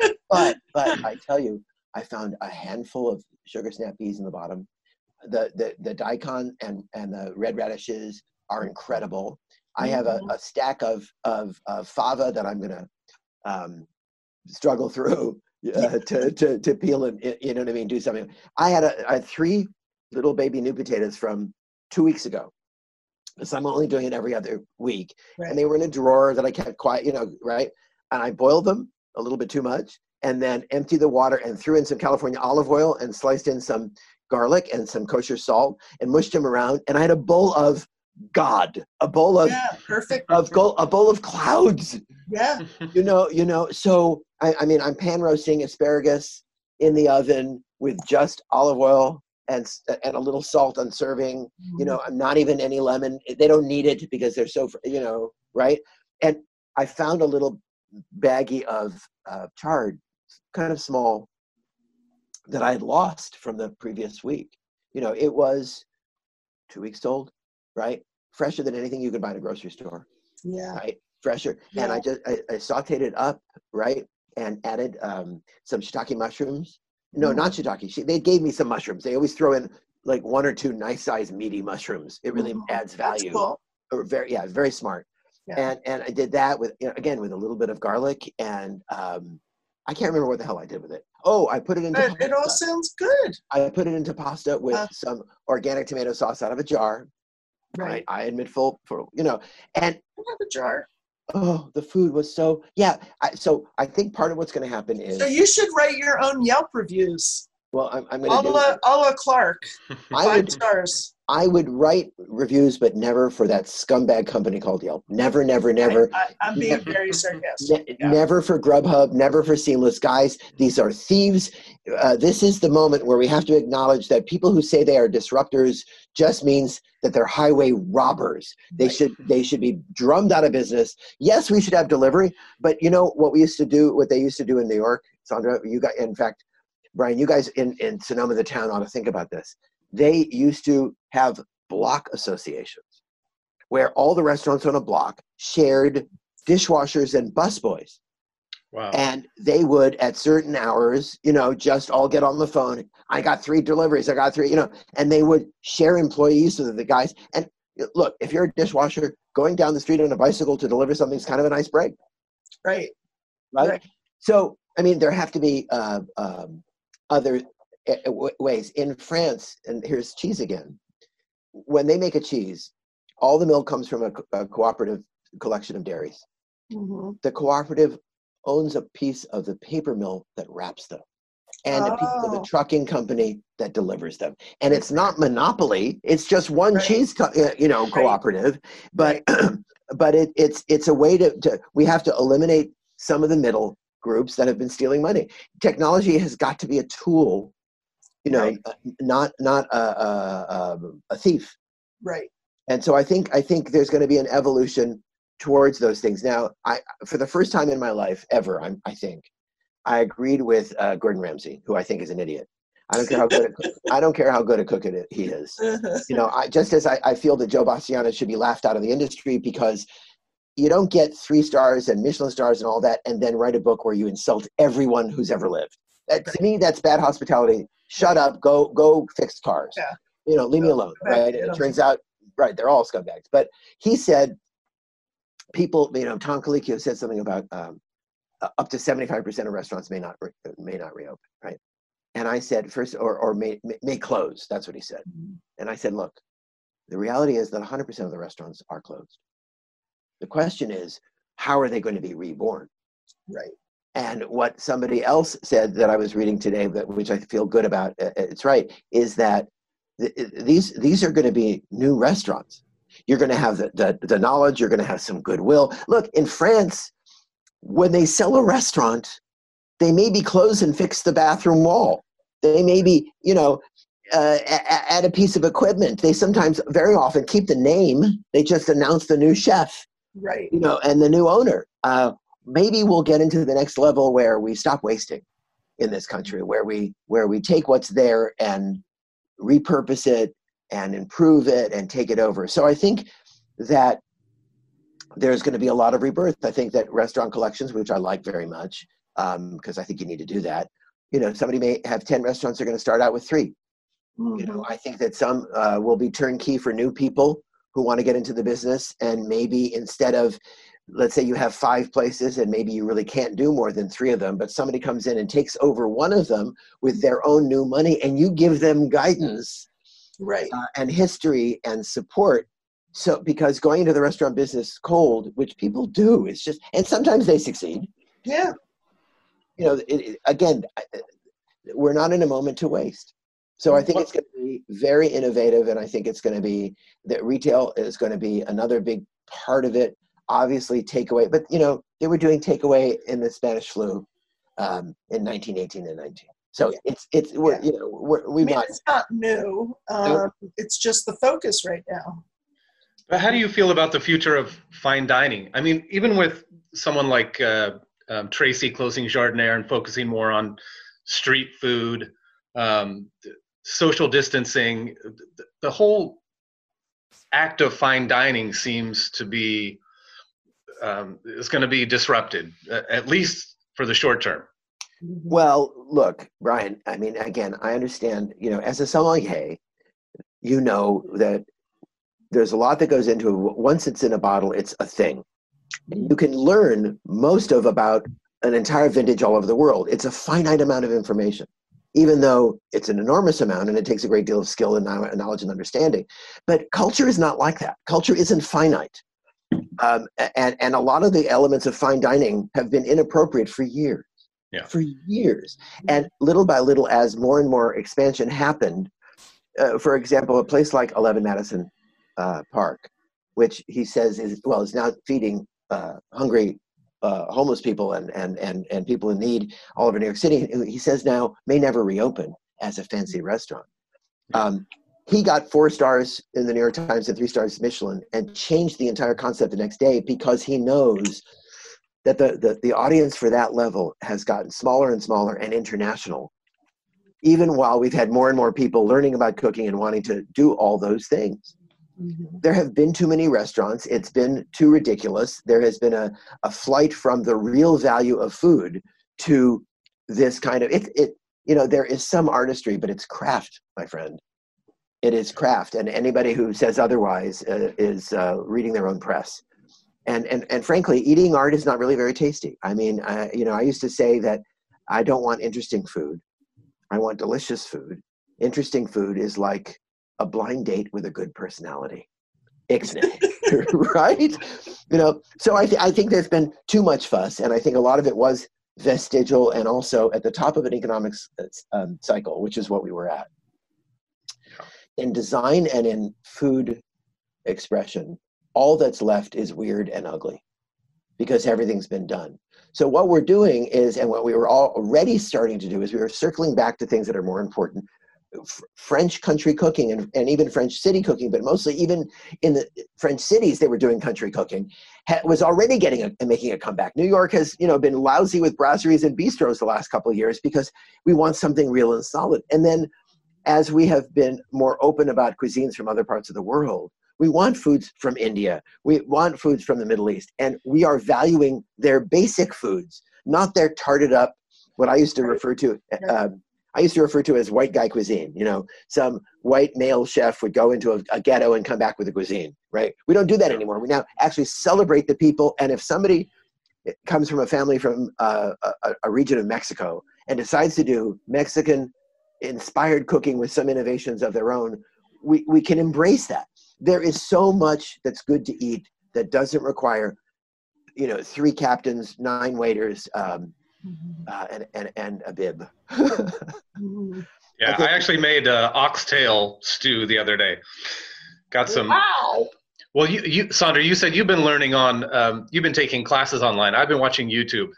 [laughs] but but I tell you, I found a handful of sugar snap peas in the bottom. The the the daikon and and the red radishes are incredible. I have a, a stack of, of of fava that I'm gonna um, struggle through uh, to, to to peel and you know what I mean. Do something. I had a, I had three little baby new potatoes from two weeks ago. So I'm only doing it every other week, Right. and they were in a drawer that I kept quiet, you know, right? And I boiled them a little bit too much, and then emptied the water and threw in some California olive oil and sliced in some garlic and some kosher salt and mushed them around. And I had a bowl of God, a bowl of yeah, perfect. of gold, a bowl of clouds. Yeah, You know, you know. So I, I mean, I'm pan roasting asparagus in the oven with just olive oil and and a little salt on serving. You know, I'm not even any lemon. They don't need it because they're so, you know, right. And I found a little baggie of uh, chard, kind of small, that I had lost from the previous week. You know, it was two weeks old, right? Fresher than anything you could buy in a grocery store yeah. right? Fresher. And I just I, I sauteed it up, right? And added um, some shiitake mushrooms. No, Mm. not shiitake. Shi- They gave me some mushrooms. They always throw in like one or two nice sized meaty mushrooms. It really Mm. adds value. cool. Or very yeah, very smart. Yeah. And and I did that with you know, again with a little bit of garlic and um, I can't remember what the hell I did with it. Oh, I put it into But it all sounds good. I put it into pasta with Uh. some organic tomato sauce out of a jar. Right. I, I admit full for you know, and I have a jar. oh the food was so yeah I, so i think part of what's going to happen is So you should write your own Yelp reviews. Well i'm, I'm going to Clark. I Five would, stars. I would write reviews but never for that scumbag company called yelp never never never I, I'm being very sarcastic. Ne- Yeah. Never for Grubhub, never for Seamless. Guys, these are thieves. Uh, this is the moment where we have to acknowledge that people who say they are disruptors just means that they're highway robbers. They Right. should they should be drummed out of business. Yes, we should have delivery, but you know what we used to do, what they used to do in New York, Sandra. You got, in fact, Brian, you guys in in Sonoma, the town, ought to think about this. They used to have block associations where all the restaurants on a block shared dishwashers and busboys Wow. and they would at certain hours you know just all get on the phone i got three deliveries i got three you know and they would share employees so that the guys and look, if you're a dishwasher, going down the street on a bicycle to deliver something is kind of a nice break, Right. right? Right. So, I mean, there have to be uh, um, other uh, ways. In France, and here's cheese again. When they make a cheese, all the milk comes from a, a cooperative collection of dairies. hmm The cooperative owns a piece of the paper mill that wraps them and a piece of the Oh. trucking company that delivers them. And it's not monopoly; it's just one Right. cheese, co- uh, you know, Right. cooperative. But [clears throat] but it, it's it's a way to, to we have to eliminate some of the middle groups that have been stealing money. Technology has got to be a tool, you know, Right. uh, not not a, a, a, thief. Right. And so I think I think there's going to be an evolution towards those things. Now, I for the first time in my life ever, I'm, I think I agreed with uh, Gordon Ramsay, who I think is an idiot. I don't care how good a cook, I don't care how good a cook it, he is. [laughs] You know, I, just as I, I feel that Joe Bastianich should be laughed out of the industry because you don't get three stars and Michelin stars and all that, and then write a book where you insult everyone who's ever lived. That, to me, that's bad hospitality. Shut up. Go go fix cars. Yeah. You know, leave me alone. Right. And it turns out, right, they're all scumbags. But he said, people, you know, Tom Colicchio said something about um, up to 75% of restaurants may not re- may not reopen. Right. And I said first, or or may may, may close. That's what he said. And I said, look, the reality is that 100% of the restaurants are closed. The question is, how are they going to be reborn? Right. And what somebody else said that I was reading today, that which I feel good about, it's right, is that th- these these are going to be new restaurants. You're going to have the, the, the knowledge. You're going to have some goodwill. Look, in France, when they sell a restaurant, they maybe close and fix the bathroom wall. They maybe, you know, uh, add a piece of equipment. They sometimes, very often, keep the name. They just announce the new chef Right. you know, and the new owner. Uh, maybe we'll get into the next level where we stop wasting in this country, where we where we take what's there and repurpose it and improve it and take it over. So I think that there's going to be a lot of rebirth. I think that restaurant collections, which I like very much, because I think you need to do that. You know, somebody may have ten restaurants. They're going to start out with three you know Mhm. i think that some uh, will be turnkey for new people who want to get into the business and maybe instead of let's say you have five places and maybe you really can't do more than three of them but somebody comes in and takes over one of them with their own new money and you give them guidance Right. uh, and history and support so because going into the restaurant business cold which people do it's just and sometimes they succeed Yeah. you know it, it- again we're not in a moment to waste so i think it's going to be very innovative and i think it's going to be that retail is going to be another big part of it obviously takeaway but you know they were doing takeaway in the spanish flu um, in 1918 and 19 so Yeah. it's it's we're Yeah. you know we're, I we've mean, not it's not new. Um, it's just the focus right now. But how do you feel about the future of fine dining? I mean, even with someone like uh, um, Traci closing Jardiniere and focusing more on street food, um, th- social distancing, the whole act of fine dining seems to be um, is going to be disrupted, at least for the short term. Well, look, Brian, I mean, again, I understand, you know, as a sommelier, you know that there's a lot that goes into it. Once it's in a bottle, it's a thing. You can learn most of about an entire vintage all over the world. It's a finite amount of information, even though it's an enormous amount and it takes a great deal of skill and knowledge and understanding. But culture is not like that. Culture isn't finite. Um, and, and a lot of the elements of fine dining have been inappropriate for years Yeah. for years. And little by little, as more and more expansion happened, uh, for example, a place like 11 Madison uh, Park, which he says is, well, is now feeding uh, hungry uh, homeless people and, and, and, and people in need all over New York City, he says now may never reopen as a fancy restaurant. Um, he got four stars in the New York Times and three stars Michelin and changed the entire concept the next day because he knows that the, the, the audience for that level has gotten smaller and smaller and international. Even while we've had more and more people learning about cooking and wanting to do all those things Mhm. there have been too many restaurants it's been too ridiculous there has been a, a flight from the real value of food to this kind of it, it you know there is some artistry but it's craft my friend It is craft, and anybody who says otherwise uh, is uh, reading their own press. And, and and frankly, eating art is not really very tasty. I mean, I, you know, I used to say that I don't want interesting food. I want delicious food. Interesting food is like a blind date with a good personality. [laughs] Ixnay, [laughs] right? You know, so I, th- I think there's been too much fuss, and I think a lot of it was vestigial and also at the top of an economics um, cycle, which is what we were at. In design and in food expression, all that's left is weird and ugly because everything's been done. So what we're doing is, and what we were already starting to do is we were circling back to things that are more important. F- French country cooking and, and even French city cooking, but mostly even in the French cities, they were doing country cooking, ha- was already getting a, making a comeback. New York has, you know, been lousy with brasseries and bistros the last couple of years because we want something real and solid. And then, as we have been more open about cuisines from other parts of the world, we want foods from India. We want foods from the Middle East. And we are valuing their basic foods, not their tarted up, what I used to refer to. Um, I used to refer to as white guy cuisine. You know, some white male chef would go into a, a, ghetto and come back with a cuisine, right? We don't do that anymore. We now actually celebrate the people. And if somebody comes from a family from uh, a, a region of Mexico and decides to do Mexican inspired cooking with some innovations of their own, we, we can embrace that there is so much that's good to eat that doesn't require you know three captains nine waiters um. Uh, and, and, and a bib mm-hmm. yeah [laughs] I, I, actually made uh, oxtail stew the other day got some wow well you, you sandra you said you've been learning on um, you've been taking classes online i've been watching youtube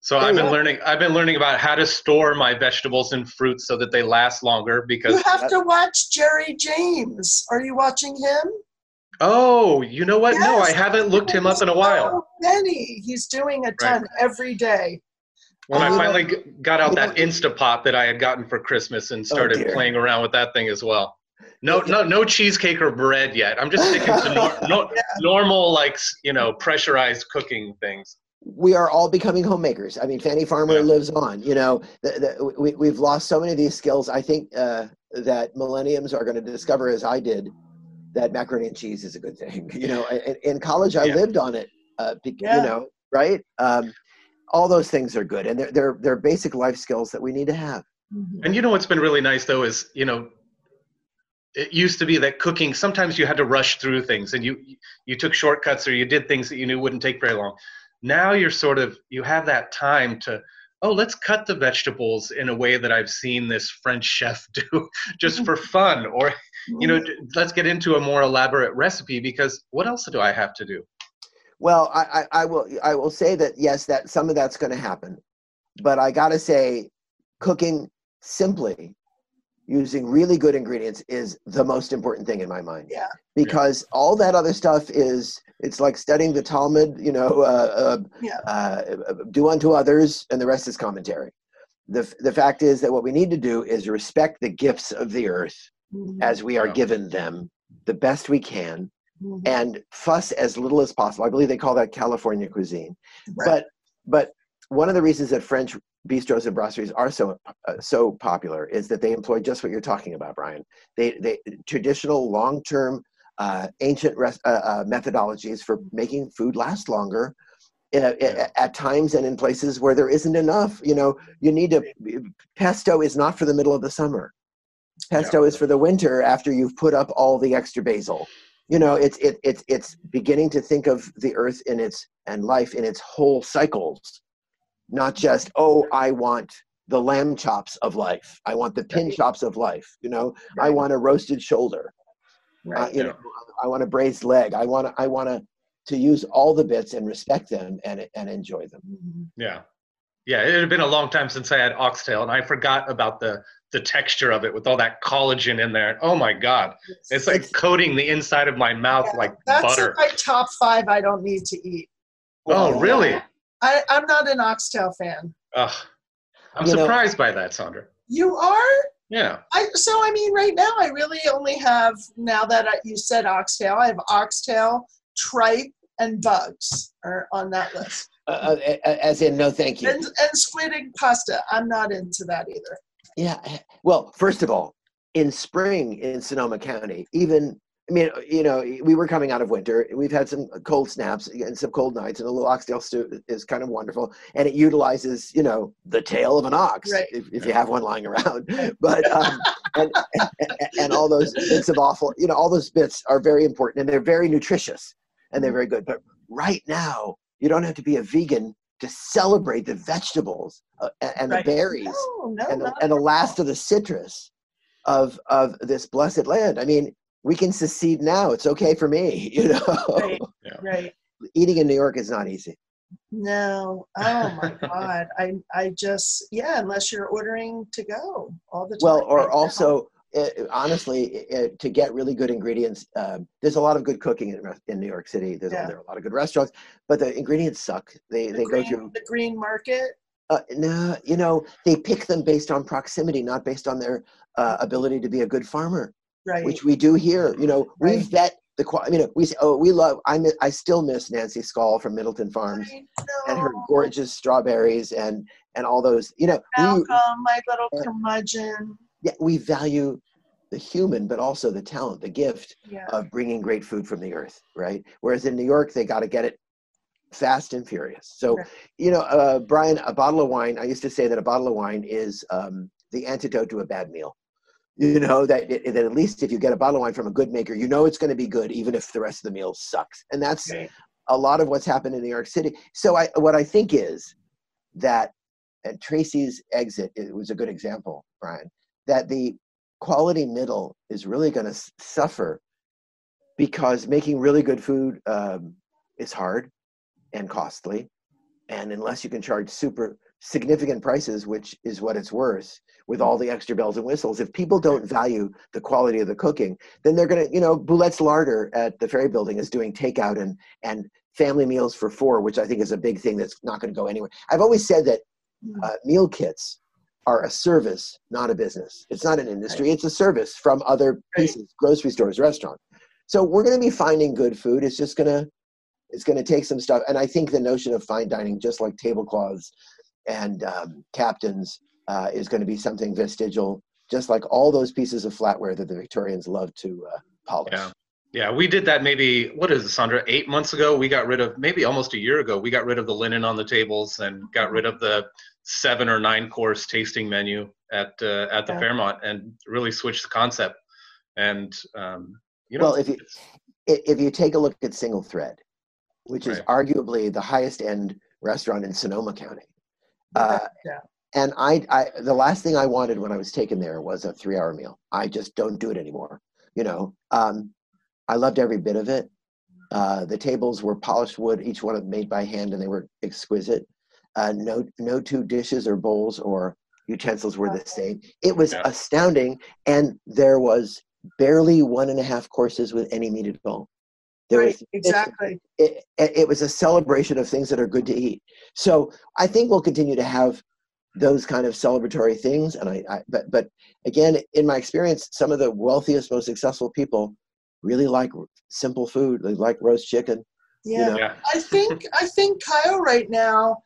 so oh, I've been yeah. learning. I've been learning about how to store my vegetables and fruits so that they last longer. Because you have to watch Jerry James. Are you watching him? Oh, you know what? Yes, no, I haven't looked him up in a while. So many. He's doing a ton right. every day. When I finally got out that Instapot that I had gotten for Christmas and oh, started oh playing around with that thing as well. No, no, no cheesecake or bread yet. I'm just sticking to nor- [laughs] no, yeah. normal, like you know, pressurized cooking things we are all becoming homemakers. I mean, Fannie Farmer yeah. lives on. You know, the, the, we, we've lost so many of these skills. I think uh, that millenniums are going to discover, as I did, that macaroni and cheese is a good thing. [laughs] You know, in, in college, I yeah. lived on it. Uh, yeah. You know, right? Um, all those things are good, and they're they're they're basic life skills that we need to have. Mm-hmm. And you know what's been really nice though is you know it used to be that cooking sometimes you had to rush through things and you you took shortcuts or you did things that you knew wouldn't take very long now you're sort of you have that time to oh let's cut the vegetables in a way that i've seen this french chef [laughs] do just for [laughs] fun or you know let's get into a more elaborate recipe because what else do i have to do well i, I, I will i will say that yes that some of that's going to happen but i gotta say cooking simply using really good ingredients is the most important thing in my mind. Yeah. Because yeah. all that other stuff is it's like studying the Talmud, you know, uh, uh, yeah. uh, do unto others, and the rest is commentary. The, the fact is that what we need to do is respect the gifts of the earth mm-hmm. as we are yeah. given them the best we can mm-hmm. and fuss as little as possible. I believe they call that California cuisine. Right. But but one of the reasons that French bistros and brasseries are so uh, so popular is that they employ just what you're talking about, Brian. They they traditional long term uh, ancient res- uh, uh, methodologies for making food last longer. Uh, yeah. At times and in places where there isn't enough, you know, you need to. Pesto is not for the middle of the summer. Pesto yeah. is for the winter after you've put up all the extra basil. You know, it's it, it's it's beginning to think of the earth in its and life in its whole cycles. Not just oh i want the lamb chops of life. I want the pin chops of life you know? Right. i want a roasted shoulder. Uh, right. Uh, you know i want a braised leg. I want to i want to to use all the bits and respect them and and enjoy them. Yeah yeah it had been a long time since i had oxtail and i forgot about the the texture of it with all that collagen in there oh my god it's like it's, coating the inside of my mouth yeah, like that's butter my top five i don't need to eat oh really I, I'm not an oxtail fan. Ugh. I'm you surprised know, by that, Sandra. You are? Yeah. I so I mean, right now I really only have now that I, you said oxtail, I have oxtail, tripe, and bugs are on that list. Uh, uh as in, no, thank you. And, and squid and pasta. I'm not into that either. Yeah. Well, first of all, in spring in Sonoma County, even I mean, you know, we were coming out of winter. We've had some cold snaps and some cold nights, and a little oxtail stew is kind of wonderful. And it utilizes, you know, the tail of an ox Right. if, if you have one lying around. [laughs] But um, and, and and all those bits of offal, you know, all those bits are very important, and they're very nutritious, and they're very good. But right now, you don't have to be a vegan to celebrate the vegetables uh, and, and Right. the berries No, no, and the, and the last of the citrus of of this blessed land. I mean, we can secede now. It's okay for me, [laughs] you know. Right. Yeah. Right. Eating in New York is not easy. No. Oh my [laughs] God. I I just yeah. Unless you're ordering to go all the time. Well, or right now. also, uh, honestly, uh, to get really good ingredients, um, there's a lot of good cooking in, in New York City. There's Yeah. there are a lot of good restaurants, but the ingredients suck. They the they green, go through. the green market. Uh, no, you know, they pick them based on proximity, not based on their uh, ability to be a good farmer. Right. which we do here. You know, we Right. vet the. I mean, we oh, we love. I mi- I still miss Nancy Skall from Middleton Farms and her gorgeous strawberries and and all those. You know, we my little Uh, curmudgeon. Yeah, we value the human, but also the talent, the gift Yeah. of bringing great food from the earth, right? Whereas in New York, they got to get it fast and furious. So, Right. you know, uh, Brian, a bottle of wine. I used to say that a bottle of wine is um, the antidote to a bad meal. You know that that at least if you get a bottle of wine from a good maker, you know it's going to be good, even if the rest of the meal sucks. And that's Right. a lot of what's happened in New York City. So I, what I think is that and Traci's exit it was a good example, Brian, that the quality middle is really going to suffer because making really good food um, is hard and costly, and unless you can charge super significant prices, which is what it's worth, with all the extra bells and whistles, if people don't value the quality of the cooking, then they're going to, you know, Boulette's Larder at the Ferry Building is doing takeout and and family meals for four, which I think is a big thing that's not going to go anywhere. I've always said that Mm. uh, meal kits are a service, not a business. It's not an industry; it's a service from other pieces, grocery stores, restaurants. So we're going to be finding good food. It's just going to it's going to take some stuff. And I think the notion of fine dining, just like tablecloths and um, captains, uh, is going to be something vestigial, just like all those pieces of flatware that the Victorians love to uh, polish. Yeah. Yeah, we did that maybe, what is it, Sandra? Eight months ago, we got rid of, maybe almost a year ago, we got rid of the linen on the tables and got rid of the seven or nine course tasting menu at uh, at the Yeah. Fairmont and really switch the concept. And, um, you know, Well, if you- if you take a look at Single Thread, which is arguably the highest end restaurant in Sonoma County, uh, yeah. and I, I, the last thing I wanted when I was taken there was a three-hour meal. I just don't do it anymore. You know, um, I loved every bit of it. Uh, the tables were polished wood, each one made by hand, and they were exquisite. Uh, no, no two dishes or bowls or utensils were the same. It was Yeah. astounding, and there was barely one and a half courses with any meat at all. There right. was Exactly. it, it it was a celebration of things that are good to eat. So I think we'll continue to have those kind of celebratory things. And I, I but but again, in my experience, some of the wealthiest, most successful people really like simple food. They like roast chicken. Yeah. know, yeah, I think I think Kyle right now.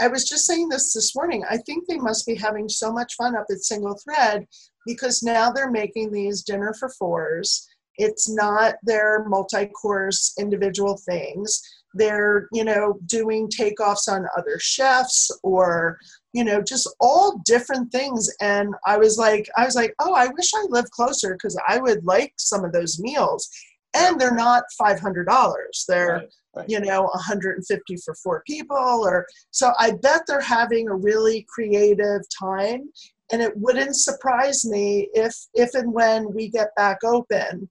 I was just saying this this morning. I think they must be having so much fun up at Single Thread because now they're making these dinner for fours. It's not their multi-course individual things. They're you know doing takeoffs on other chefs or you know just all different things. And I was like, I was like, oh, I wish I lived closer because I would like some of those meals. And they're not five hundred dollars. They're Right. You know 150 for four people or so i bet they're having a really creative time and it wouldn't surprise me if if and when we get back open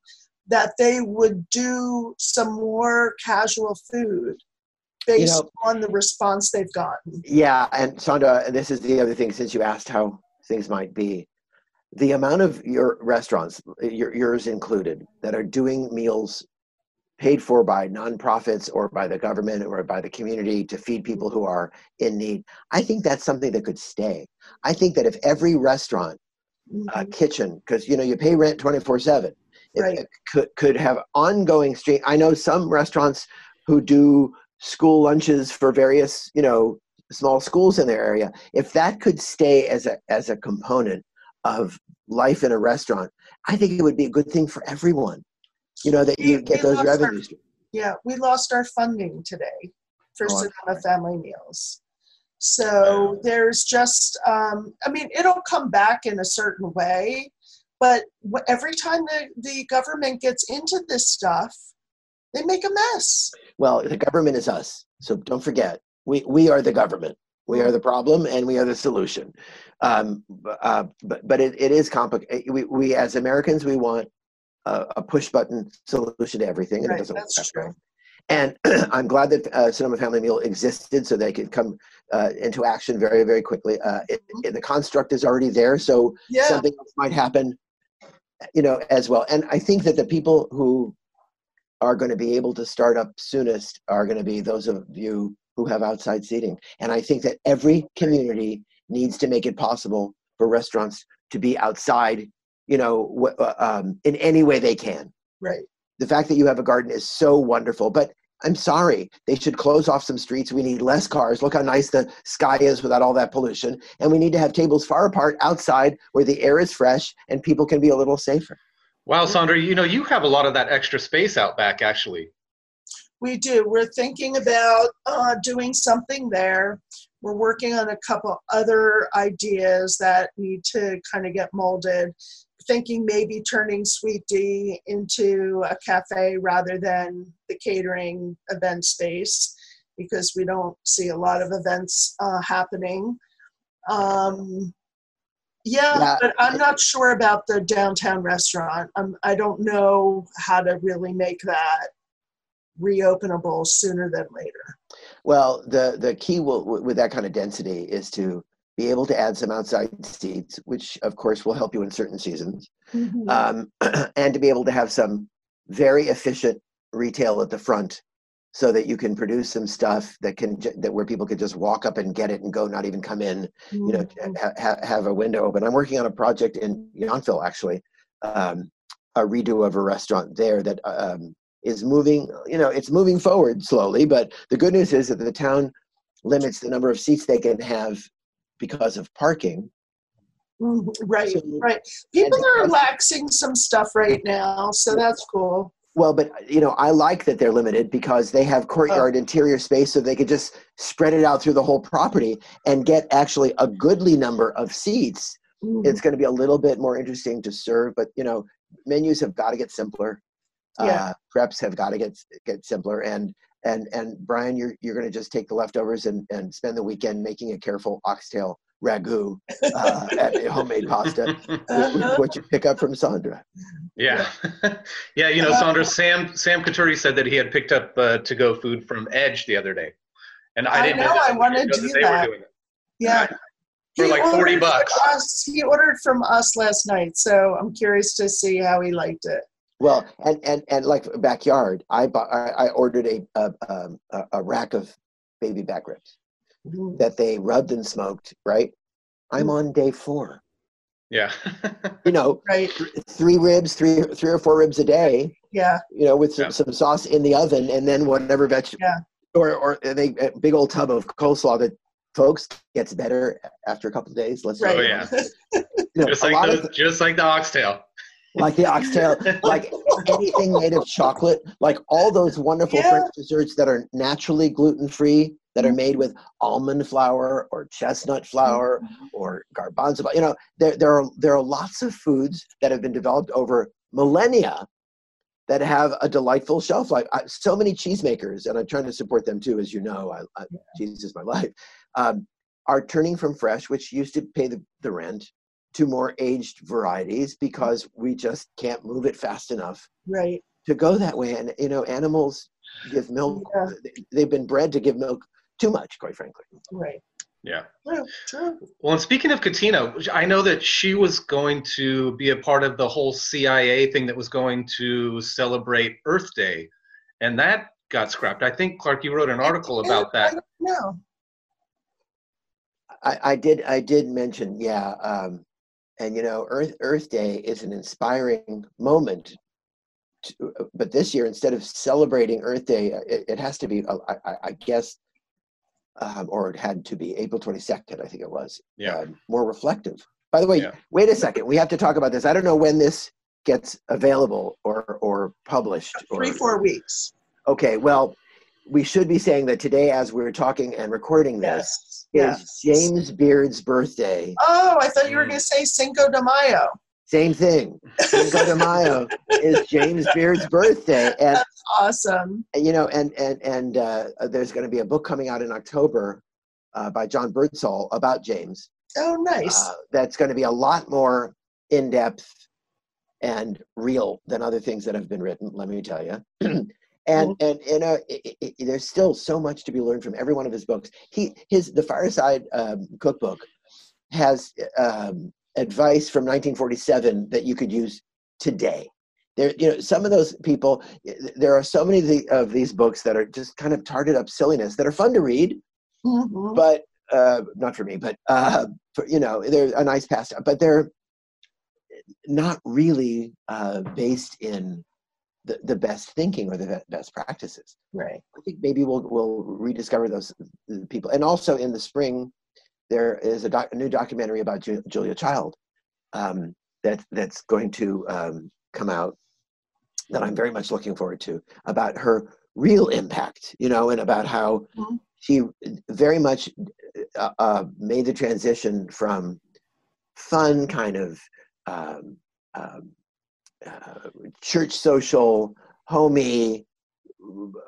that they would do some more casual food based know- on the response they've gotten Yeah, and Sandra, and this is the other thing. Since you asked how things might be, the amount of your restaurants, your, yours included, that are doing meals paid for by nonprofits or by the government or by the community to feed people who are in need. I think that's something that could stay. I think that if every restaurant uh, Mhm. kitchen because you know you pay rent 24 7 Right. could could have ongoing stream i know some restaurants who do school lunches for various you know small schools in their area if that could stay as a as a component of life in a restaurant, I think it would be a good thing for everyone. You know that you get those lost our- Yeah, we lost our funding today for Oh, Sonoma Family Meals. So there's just, um, I mean, it'll come back in a certain way, but every time the, the government gets into this stuff, they make a mess. Well, the government is us, so don't forget we we are the government. We are the problem, and we are the solution. Um, uh, but but it, it is complicated. We, we as Americans we want a, a push button solution to everything, and it doesn't work that's that true. And [clears throat] I'm glad that uh, Sonoma Family Meal existed so they could come uh, into action very, very quickly. Uh, it, it- the construct is already there, so Yeah, something else might happen, you know, as well. And I think that the people who are going to be able to start up soonest are going to be those of you who have outside seating. And I think that every community needs to make it possible for restaurants to be outside, you know, w- uh, um, in any way they can right. the fact that you have a garden is so wonderful but i'm sorry they should close off some streets we need less cars look how nice the sky is without all that pollution and we need to have tables far apart outside where the air is fresh and people can be a little safer Wow, Sandra, you know, you have a lot of that extra space out back, actually. We do. We're thinking about uh, doing something there. We're working on a couple other ideas that need to kind of get molded. Thinking maybe turning Suite D into a cafe rather than the catering event space because we don't see a lot of events uh, happening. Um, yeah, Yeah. but I'm not sure about the downtown restaurant. Um, I don't know how to really make that reopenable sooner than later. well the the key will, with that kind of density is to be able to add some outside seats which of course will help you in certain seasons. Um, [clears throat] and to be able to have some very efficient retail at the front so that you can produce some stuff that can that where people could just walk up and get it and go not even come in you know Mhm. ha- ha- have a window open. I'm working on a project in Yountville actually um, a redo of a restaurant there that um, is moving you know it's moving forward slowly but the good news is that the town limits the number of seats they can have because of parking Mhm. Right, So- right. People are relaxing some stuff right now, so that's cool. Well, but you know, I like that they're limited because they have courtyard interior space, so they could just spread it out through the whole property and get actually a goodly number of seats. Mhm. It's going to be a little bit more interesting to serve, but you know, menus have got to get simpler. Yeah. Uh, preps have got to get get simpler, and and and Brian, you're you're going to just take the leftovers and and spend the weekend making a careful oxtail ragu uh, at homemade pasta, [laughs] what you pick up from Sandra. Yeah, yeah. [laughs] You know, Sandra, Sam Sam Coturri said that he had picked up uh, to go food from Edge the other day, and I, I didn't know, know. that- I wanna do they that. were doing. Yeah. For He like 40 bucks. us- He ordered from us last night, so I'm curious to see how he liked it. Well, and and and like backyard, I bought, I, I ordered a a, um, a a rack of baby back ribs Mhm. that they rubbed and smoked. Right, I'm Mm. on day four. Yeah. You know, [laughs] Right, three ribs, three three or four ribs a day. yeah, You know, with some, Yeah. some sauce in the oven, and then whatever vegetable. Yeah. Or or they a big old tub of coleslaw that folks gets better after a couple of days. Let's Right. Oh yeah. You know, Just like the, of just like the oxtail. Like the oxtail, [laughs] like anything made of chocolate, like all those wonderful Yeah. French desserts that are naturally gluten free, that Mm-hmm. are made with almond flour or chestnut flour or garbanzo. You know, there there are there are lots of foods that have been developed over millennia that have a delightful shelf life. I, so many cheesemakers, and I'm trying to support them too, as you know. I, I, cheese is my life. Um, are turning from fresh, which used to pay the, the rent, to more aged varieties because we just can't move it fast enough right. to go that way. And you know, animals give milk. Yeah. They've been bred to give milk too much, quite frankly. Right. Yeah. True, true. Well, and speaking of Katina, I know that she was going to be a part of the whole CIA thing that was going to celebrate Earth Day, and that got scrapped. I think Clark, you wrote an article about that. No. I, I did. I did mention, yeah. Um, and you know, Earth Earth Day is an inspiring moment. To, but this year, instead of celebrating Earth Day, uh, it, it has to be. uh, I, I, I guess, um, or it had to be April twenty second. I think it was. Yeah. um, more reflective By the way, Yeah. wait a second. We have to talk about this. I don't know when this gets available or or published. Three, or, four weeks. Okay, well, we should be saying that today, as we're talking and recording this, Yes. is Yes. James Beard's birthday. Oh, I thought you were Mm. going to say Cinco de Mayo. Same thing. Cinco de Mayo [laughs] is James Beard's birthday, and Awesome. you know, and and and uh, there's going to be a book coming out in October uh, by John Birdsall about James. Oh, nice. Uh, that's going to be a lot more in depth and real than other things that have been written. Let me tell you. [clears throat] and and you know, it, it, it- there's still so much to be learned from every one of his books. He his the Fireside um, Cookbook has um, advice from 1947 that you could use today. There, you know, some of those people. There are so many of, the, of these books that are just kind of tarted up silliness that are fun to read, Mhm. but uh, not for me, but uh, for, you know, they're a nice pastime, but they're not really uh, based in the, the best thinking or the best practices. Right. I think maybe we'll we'll rediscover those people. And also in the spring, there is a, doc, a new documentary about Ju- Julia Child um, that that's going to um, come out that I'm very much looking forward to about her real impact, you know, and about how Mhm. she very much uh, uh, made the transition from fun kind of um, um, uh, church social, homey,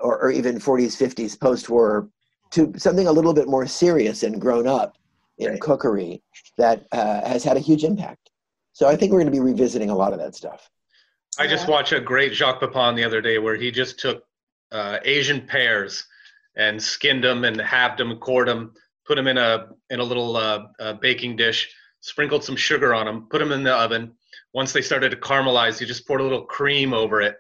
or, or even 40s, 50s post-war to something a little bit more serious and grown up in Right. cookery that uh, has had a huge impact. So I think we're going to be revisiting a lot of that stuff. I just watched a great Jacques Pepin the other day where he just took uh, Asian pears and skinned them and halved them, cored them, put them in a in a little uh, uh, baking dish, sprinkled some sugar on them, put them in the oven. Once they started to caramelize, he just poured a little cream over it,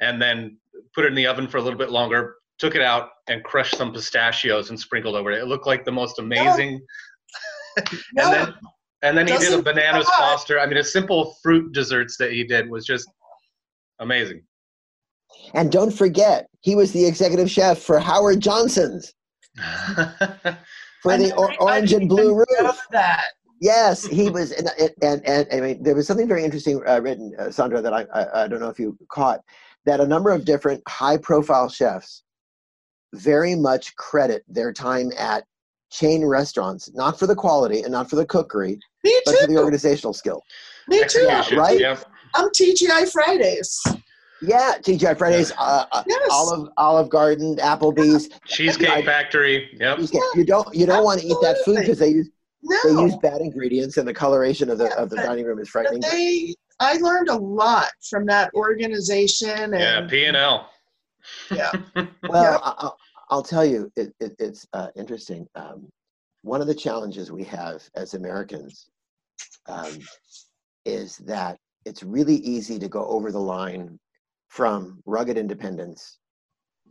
and then put it in the oven for a little bit longer. Took it out and crushed some pistachios and sprinkled over it. It looked like the most amazing. [laughs] No, and then and then he did a Doesn't bananas bad. foster. I mean, a simple fruit desserts that he did was just amazing. And don't forget, he was the executive chef for Howard Johnson's [laughs] for I the or- orange and blue even know roof. That. Yes, he was, and and, and, I mean, there was something very interesting uh, written, uh, Sandra, that I, I I don't know if you caught, that a number of different high-profile chefs very much credit their time at chain restaurants, not for the quality and not for the cookery, Me but for the organizational skill. Me too. Execution, right? Yep. I'm TGI Fridays. Yeah, TGI Fridays, uh, uh, Yes. Olive Olive Garden, Applebee's. Cheesecake I- Factory. Yep. You, can't- you don't you don't want to eat that food because they use they use bad ingredients and the coloration of the Yeah, of the but- dining room is frightening. they, I learned a lot from that organization. Yeah. P and L. Yeah. [laughs] Well, Yeah. I, I'll, I'll tell you, it, it, it's uh, interesting. Um, one of the challenges we have as Americans um, is that it's really easy to go over the line from rugged independence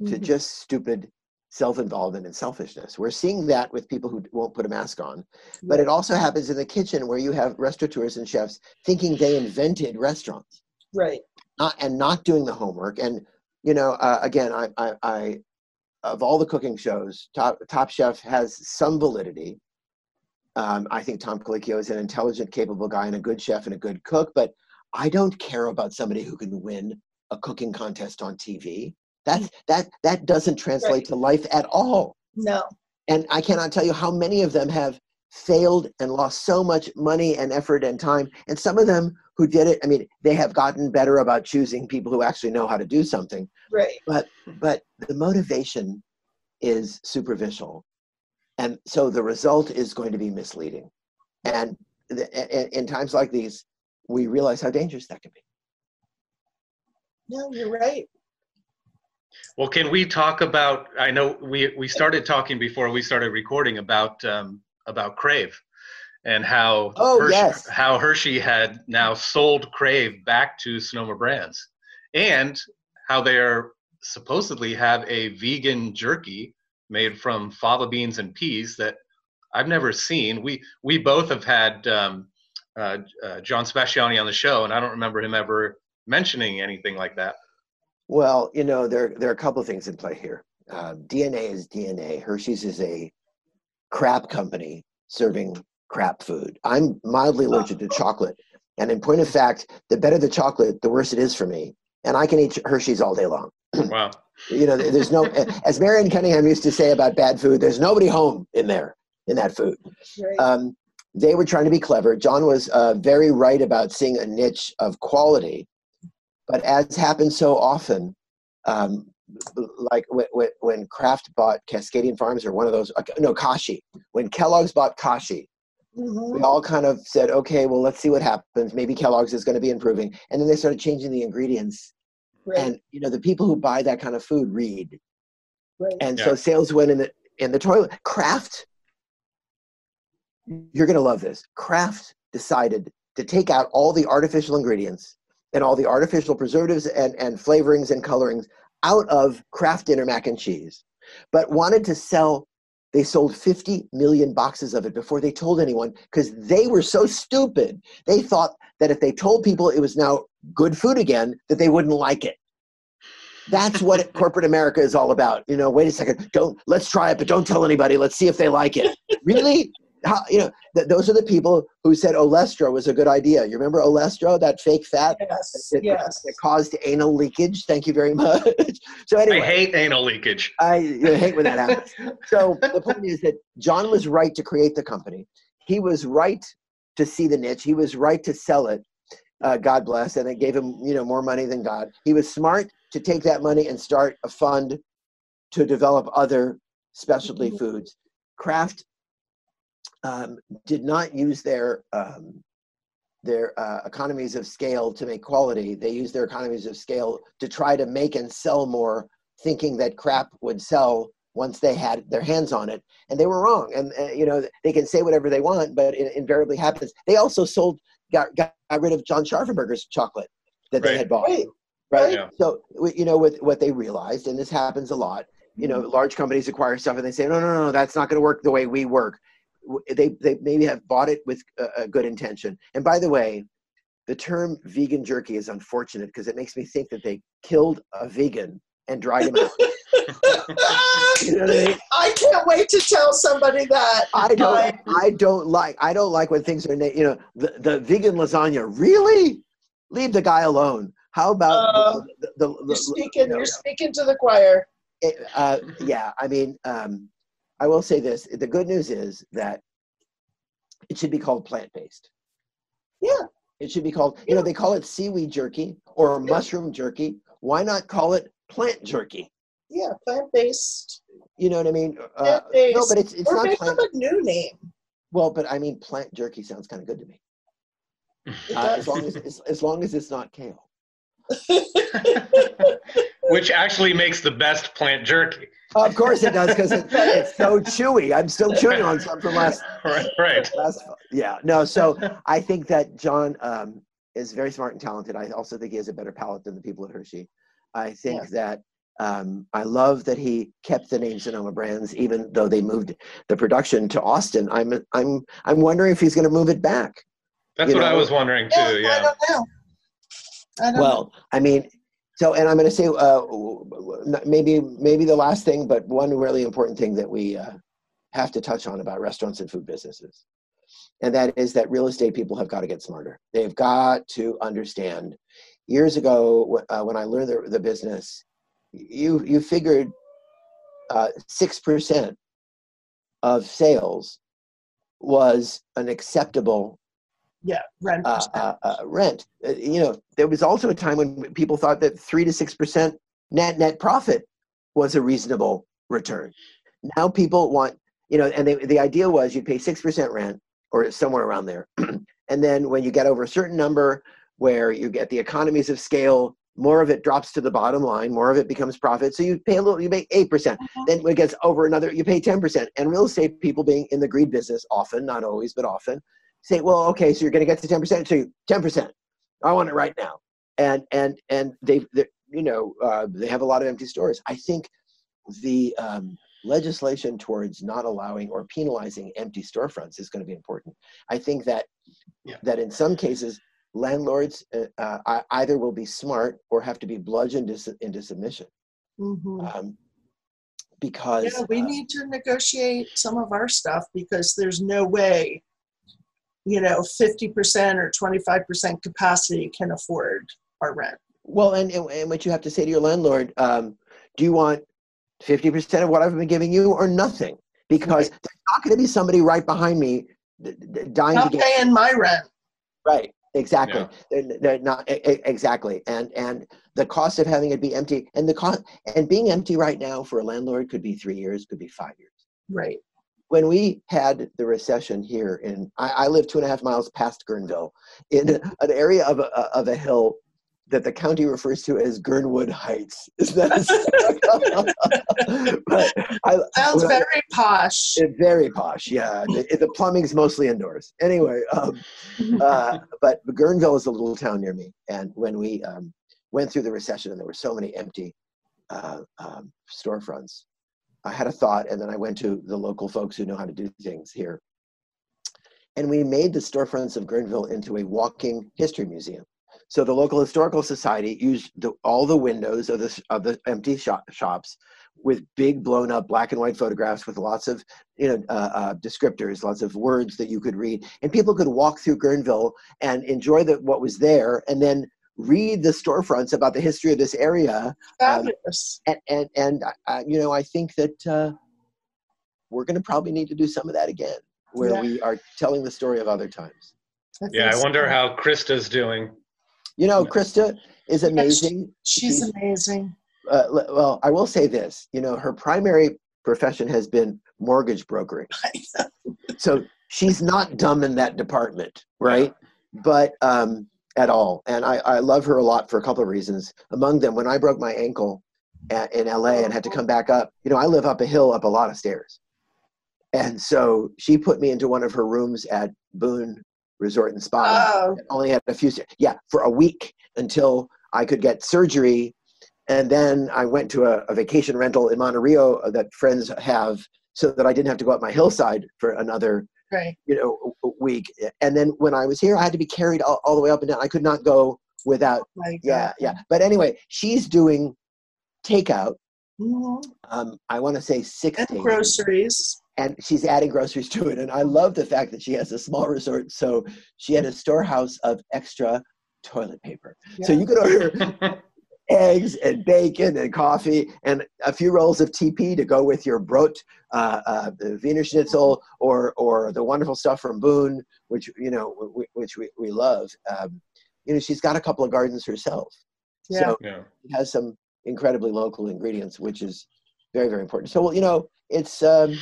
to Mhm. just stupid self-involvement and selfishness. We're seeing that with people who won't put a mask on, but it also happens in the kitchen where you have restaurateurs and chefs thinking they invented restaurants. Right. not and not doing the homework. And you know uh, again I, I i of all the cooking shows top top chef has some validity. Um, i think tom colicchio is an intelligent capable guy and a good chef and a good cook but i don't care about somebody who can win a cooking contest on tv that mm. that that doesn't translate Right. to life at all No. and I cannot tell you how many of them have failed and lost so much money and effort and time. And some of them who did it, I mean, they have gotten better about choosing people who actually know how to do something. Right. But but the motivation is superficial, and so the result is going to be misleading. And the, in, in times like these, we realize how dangerous that can be. No, you're right. Well, can we talk about? I know we we started talking before we started recording about um, about Crave, and how Oh, Hershey, yes. how Hershey had now sold Crave back to Sonoma Brands, and how they're supposedly have a vegan jerky made from fava beans and peas that I've never seen. We we both have had um, uh, uh, John Sebastiani on the show, and I don't remember him ever mentioning anything like that. Well, you know, there there are a couple of things in play here. Uh, DNA is DNA. Hershey's is a crap company serving crap food. I'm mildly allergic to chocolate. And in point of fact, the better the chocolate, the worse it is for me. And I can eat Hershey's all day long. [clears throat] Wow. You know, there's no, [laughs] as Marion Cunningham used to say about bad food, there's nobody home in there, in that food. Right. Um, they were trying to be clever. John was uh, very right about seeing a niche of quality. But as happens so often, um, like when, when, when Kraft bought Cascadian Farms or one of those, uh, no, Kashi, when Kellogg's bought Kashi, Mhm. we all kind of said, okay, well, let's see what happens. Maybe Kellogg's is going to be improving. And then they started changing the ingredients. Right. And, you know, the people who buy that kind of food read. right. And Yeah. so sales went in the, in the toilet. Kraft, you're going to love this. Kraft decided to take out all the artificial ingredients and all the artificial preservatives and, and flavorings and colorings out of Kraft dinner mac and cheese, but wanted to sell. They sold 50 million boxes of it before they told anyone because they were so stupid. They thought that if they told people it was now good food again, that they wouldn't like it. That's what [laughs] corporate America is all about. You know, wait a second, don't let's try it, but don't tell anybody. Let's see if they like it. really? How, you know, th- those are the people who said Olestra was a good idea. You remember Olestra, that fake fat yes. that, Yes. that caused anal leakage? Thank you very [laughs] much. so anyway, I hate anal leakage. I you know, hate when that happens. [laughs] So the point is that John was right to create the company. He was right to see the niche. He was right to sell it. Uh, God bless, and it gave him you know more money than God. He was smart to take that money and start a fund to develop other specialty Mhm. foods. Kraft um, did not use their um, their uh, economies of scale to make quality. They used their economies of scale to try to make and sell more, thinking that crap would sell once they had their hands on it, and they were wrong. And uh, you know they can say whatever they want, but it invariably happens. They also sold got got, got rid of John Scharffenberger's chocolate that they had bought. Right. Right. Yeah. So you know what what they realized, and this happens a lot. You know, large companies acquire stuff and they say, no, no, no, that's not going to work the way we work. They they maybe have bought it with a, a good intention. And by the way, the term vegan jerky is unfortunate because it makes me think that they killed a vegan and dried him out. [laughs] You know I mean? I can't wait to tell somebody that. I don't. I don't like. I don't like when things are. You know, the, the vegan lasagna. Really, leave the guy alone. How about Uh, the, the, the, You're speaking. you know, You're speaking to the choir. it, uh, yeah, I mean, um, I will say this. The good news is that it should be called plant based. Yeah. It should be called, you know, they call it seaweed jerky or mushroom jerky. Why not call it plant jerky? Yeah, plant based. You know what I mean? Uh, Plant-based. no, but it's, it's or not plant. up a new name. Well, but I mean, plant jerky sounds kind of good to me. It Uh, does. as long as, as, as long as it's not kale. [laughs] [laughs] Which actually makes the best plant jerky. Of course it does because it, it's so chewy. I'm still chewing on some from last [laughs] Right. right. That's yeah. No, so I think that John um, is very smart and talented. I also think he has a better palate than the people at Hershey. I think Yeah. that um, I love that he kept the name Sonoma Brands, even though they moved the production to Austin. I'm I'm I'm wondering if he's going to move it back. That's You what I was wondering too. Yeah, I Yeah. don't know. I don't know. Well, I mean, so and I'm going to say uh, maybe maybe the last thing, but one really important thing that we uh, have to touch on about restaurants and food businesses, and that is that real estate people have got to get smarter. They've got to understand. Years ago, uh, when I learned the, the business, you you figured uh, six percent of sales was an acceptable yeah, rent. uh, uh, uh, rent. Uh, you know, there was also a time when people thought that three to six percent net net profit was a reasonable return. Now people want, you know, and they, the idea was you'd pay six percent rent or somewhere around there, [clears throat] and then when you get over a certain number where you get the economies of scale, more of it drops to the bottom line, more of it becomes profit. So you pay a little, you pay eight percent. Then when it gets over another, you pay ten percent. And real estate people being in the greed business, often, not always, but often, say, well, okay, so you're going to get to 10%, so 10%. I want it right now. And, and, and they, they you know, uh, they have a lot of empty stores. I think the um, legislation towards not allowing or penalizing empty storefronts is going to be important. I think that, Yeah. that in some cases, landlords uh, uh, either will be smart or have to be bludgeoned into, into submission. Mhm. Um, because Yeah, we uh, need to negotiate some of our stuff because there's no way you know 50% or 25% capacity can afford our rent Well, and, and and what you have to say to your landlord, um, do you want 50% of what I've been giving you or nothing? Because there's not going to be somebody right behind me d- d- dying to not get paying my rent right. Exactly. Yeah. They're, they're not exactly. And and the cost of having it be empty and the cost and being empty right now for a landlord could be three years, could be five years. right when we had the recession here in I, I live two and a half miles past Guerneville in an area of a, of a hill that the county refers to as Guernewood Heights. [laughs] Is that [laughs] but I, sounds I- very posh it- very posh, yeah. The, the plumbing's mostly indoors. Anyway, um, [laughs] uh, but Guerneville is a little town near me, and when we um, went through the recession and there were so many empty uh, um, storefronts, I had a thought, and then I went to the local folks who know how to do things here, and we made the storefronts of Guerneville into a walking history museum. So the local historical society used the, all the windows of the of the empty shop, shops with big blown up black and white photographs with lots of you know uh, uh, descriptors, lots of words that you could read, and people could walk through Guerneville and enjoy the, what was there, and then read the storefronts about the history of this area. fabulous And and and uh, you know, I think that uh, we're going to probably need to do some of that again, where Yeah. we are telling the story of other times. Yeah, I wonder how Crista's doing. You know, Yeah. Krista is amazing. she's she's- amazing Uh, well, I will say this. You know, her primary profession has been mortgage brokering. [laughs] so she's not dumb in that department, right? But um, at all. And I, I love her a lot for a couple of reasons. Among them, when I broke my ankle at, in LA and had to uh-huh. come back up, you know, I live up a hill, up a lot of stairs. And so she put me into one of her rooms at Boon Resort and Spa. oh only had a few, yeah, for a week until I could get surgery. And then I went to a, a vacation rental in Monte Rio that friends have so that I didn't have to go up my hillside for another right. you know w- w- week. And then when i was here i had to be carried all, all the way up and down. I could not go without my yeah yeah. But anyway she's doing takeout. Mhm. um i want to say six and groceries. And she's adding groceries to it and i love the fact that she has a small resort. So she had a storehouse of extra toilet paper. So you could order [laughs] eggs and bacon and coffee and a few rolls of TP to go with your brot, uh, uh, the Wiener Schnitzel, or or the wonderful stuff from Boon, which you know w- which we, we love. Um, you know, she's got a couple of gardens herself, Yeah. so yeah. it has some incredibly local ingredients, which is very very important. So well, you know, it's um,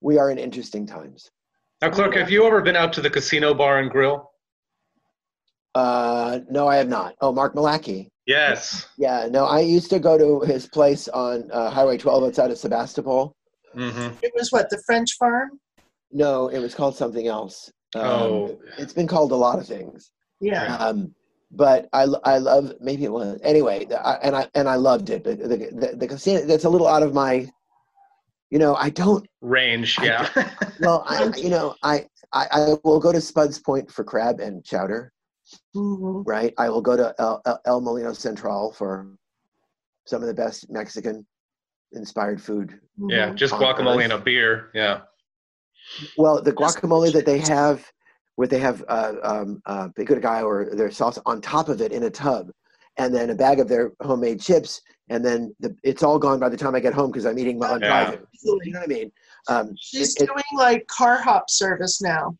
we are in interesting times. Now, Clark, have you ever been out to the casino bar and grill? Uh, no, I have not. Oh, Mark Malicki. Yes. Yeah, no, I used to go to his place on uh, Highway 12 outside of Sebastopol. hmm it was what the french farm No, it was called something else. Um, Oh. It's been called a lot of things. yeah Um, but I, I love, maybe it was, anyway, I, and I, and I loved it. But the, the, the casino, that's a little out of my, you know, I don't, Range, I- yeah. well, I, [laughs] you know, I, I, I will go to Spud's Point for crab and chowder, Mhm. right? I will go to El, El, El Molino Central for some of the best Mexican inspired food yeah, Mhm. just guacamole and a beer. Yeah. Well, the guacamole that they have, where they have uh, um, uh, pico de gallo or their sauce on top of it in a tub, and then a bag of their homemade chips, and then the, it's all gone by the time I get home because I'm eating while I'm Yeah. driving. You know what I mean? Um, she's it- it- doing like car hop service now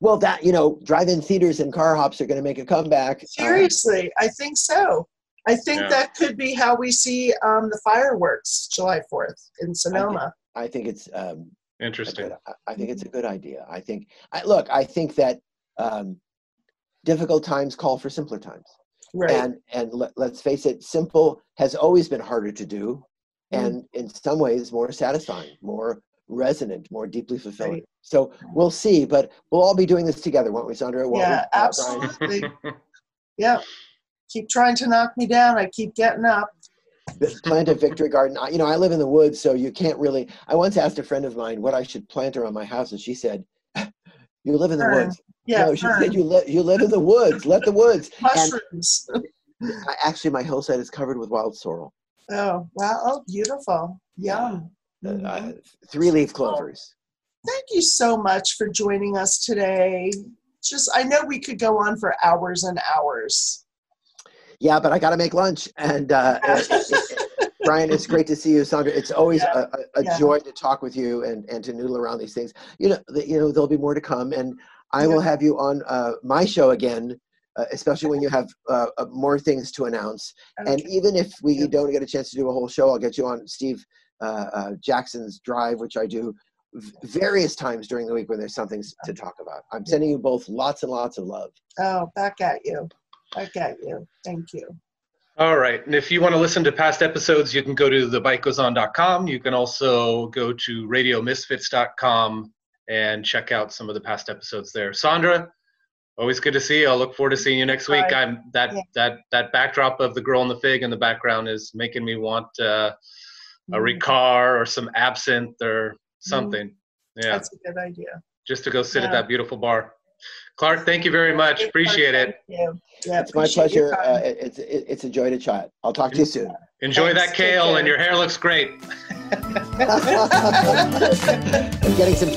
well, that you know, drive-in theaters and car hops are going to make a comeback. Um, seriously i think so i think Yeah. that could be how we see um, the fireworks july 4th in sonoma I think it's um, Interesting. good, I- I think it's a good idea. I think. I, look, I think that um, difficult times call for simpler times. right and and let, let's face it simple has always been harder to do Mm. and in some ways more satisfying more resonant more deeply fulfilling. Right. so we'll see but we'll all be doing this together won't we sandra? Won't yeah Brian? absolutely. Yeah keep trying to knock me down. I keep getting up. Plant a victory garden. I, you know i live in the woods so you can't really i once asked a friend of mine what i should plant around my house and she said [laughs] you live in the woods. Yeah no she said you, li- you live in the woods. Let the woods. Mushrooms. I, actually my hillside is covered with wild sorrel. Oh wow. Oh beautiful. Yum. uh, Mhm. uh, three leaf clovers thank you so much for joining us today. Just, I know we could go on for hours and hours. Yeah, but I got to make lunch. And uh, [laughs] Brian, it's great to see you, Sandra. It's always Yeah. a, a, Yeah. joy to talk with you and, and to noodle around these things. You know, the, you know, there'll be more to come, and I will have you on uh, my show again, uh, especially when you have uh, uh, more things to announce. And even if we Yeah. don't get a chance to do a whole show, I'll get you on Steve Jaxon's Drive, which I do various times during the week when there's something to talk about. I'm sending you both lots and lots of love. Oh, back at you. Back at you. Thank you. All right. And if you want to listen to past episodes, you can go to thebitegoeson.com. You can also go to radiomisfits.com and check out some of the past episodes there. Sandra, always good to see you. I'll look forward to seeing you next week. I'm that Yeah. that that backdrop of the girl in the fig in the background is making me want uh, a Mm, Ricard or some absinthe or something. Yeah, That's a good idea. just to go sit at that beautiful bar. Clark, thank you very much. Appreciate it. Thank you. Yeah, It's my pleasure. Uh, it's it's a joy to chat. I'll talk to you soon. Enjoy Thanks. that kale, and your hair looks great. [laughs] [laughs] I'm getting some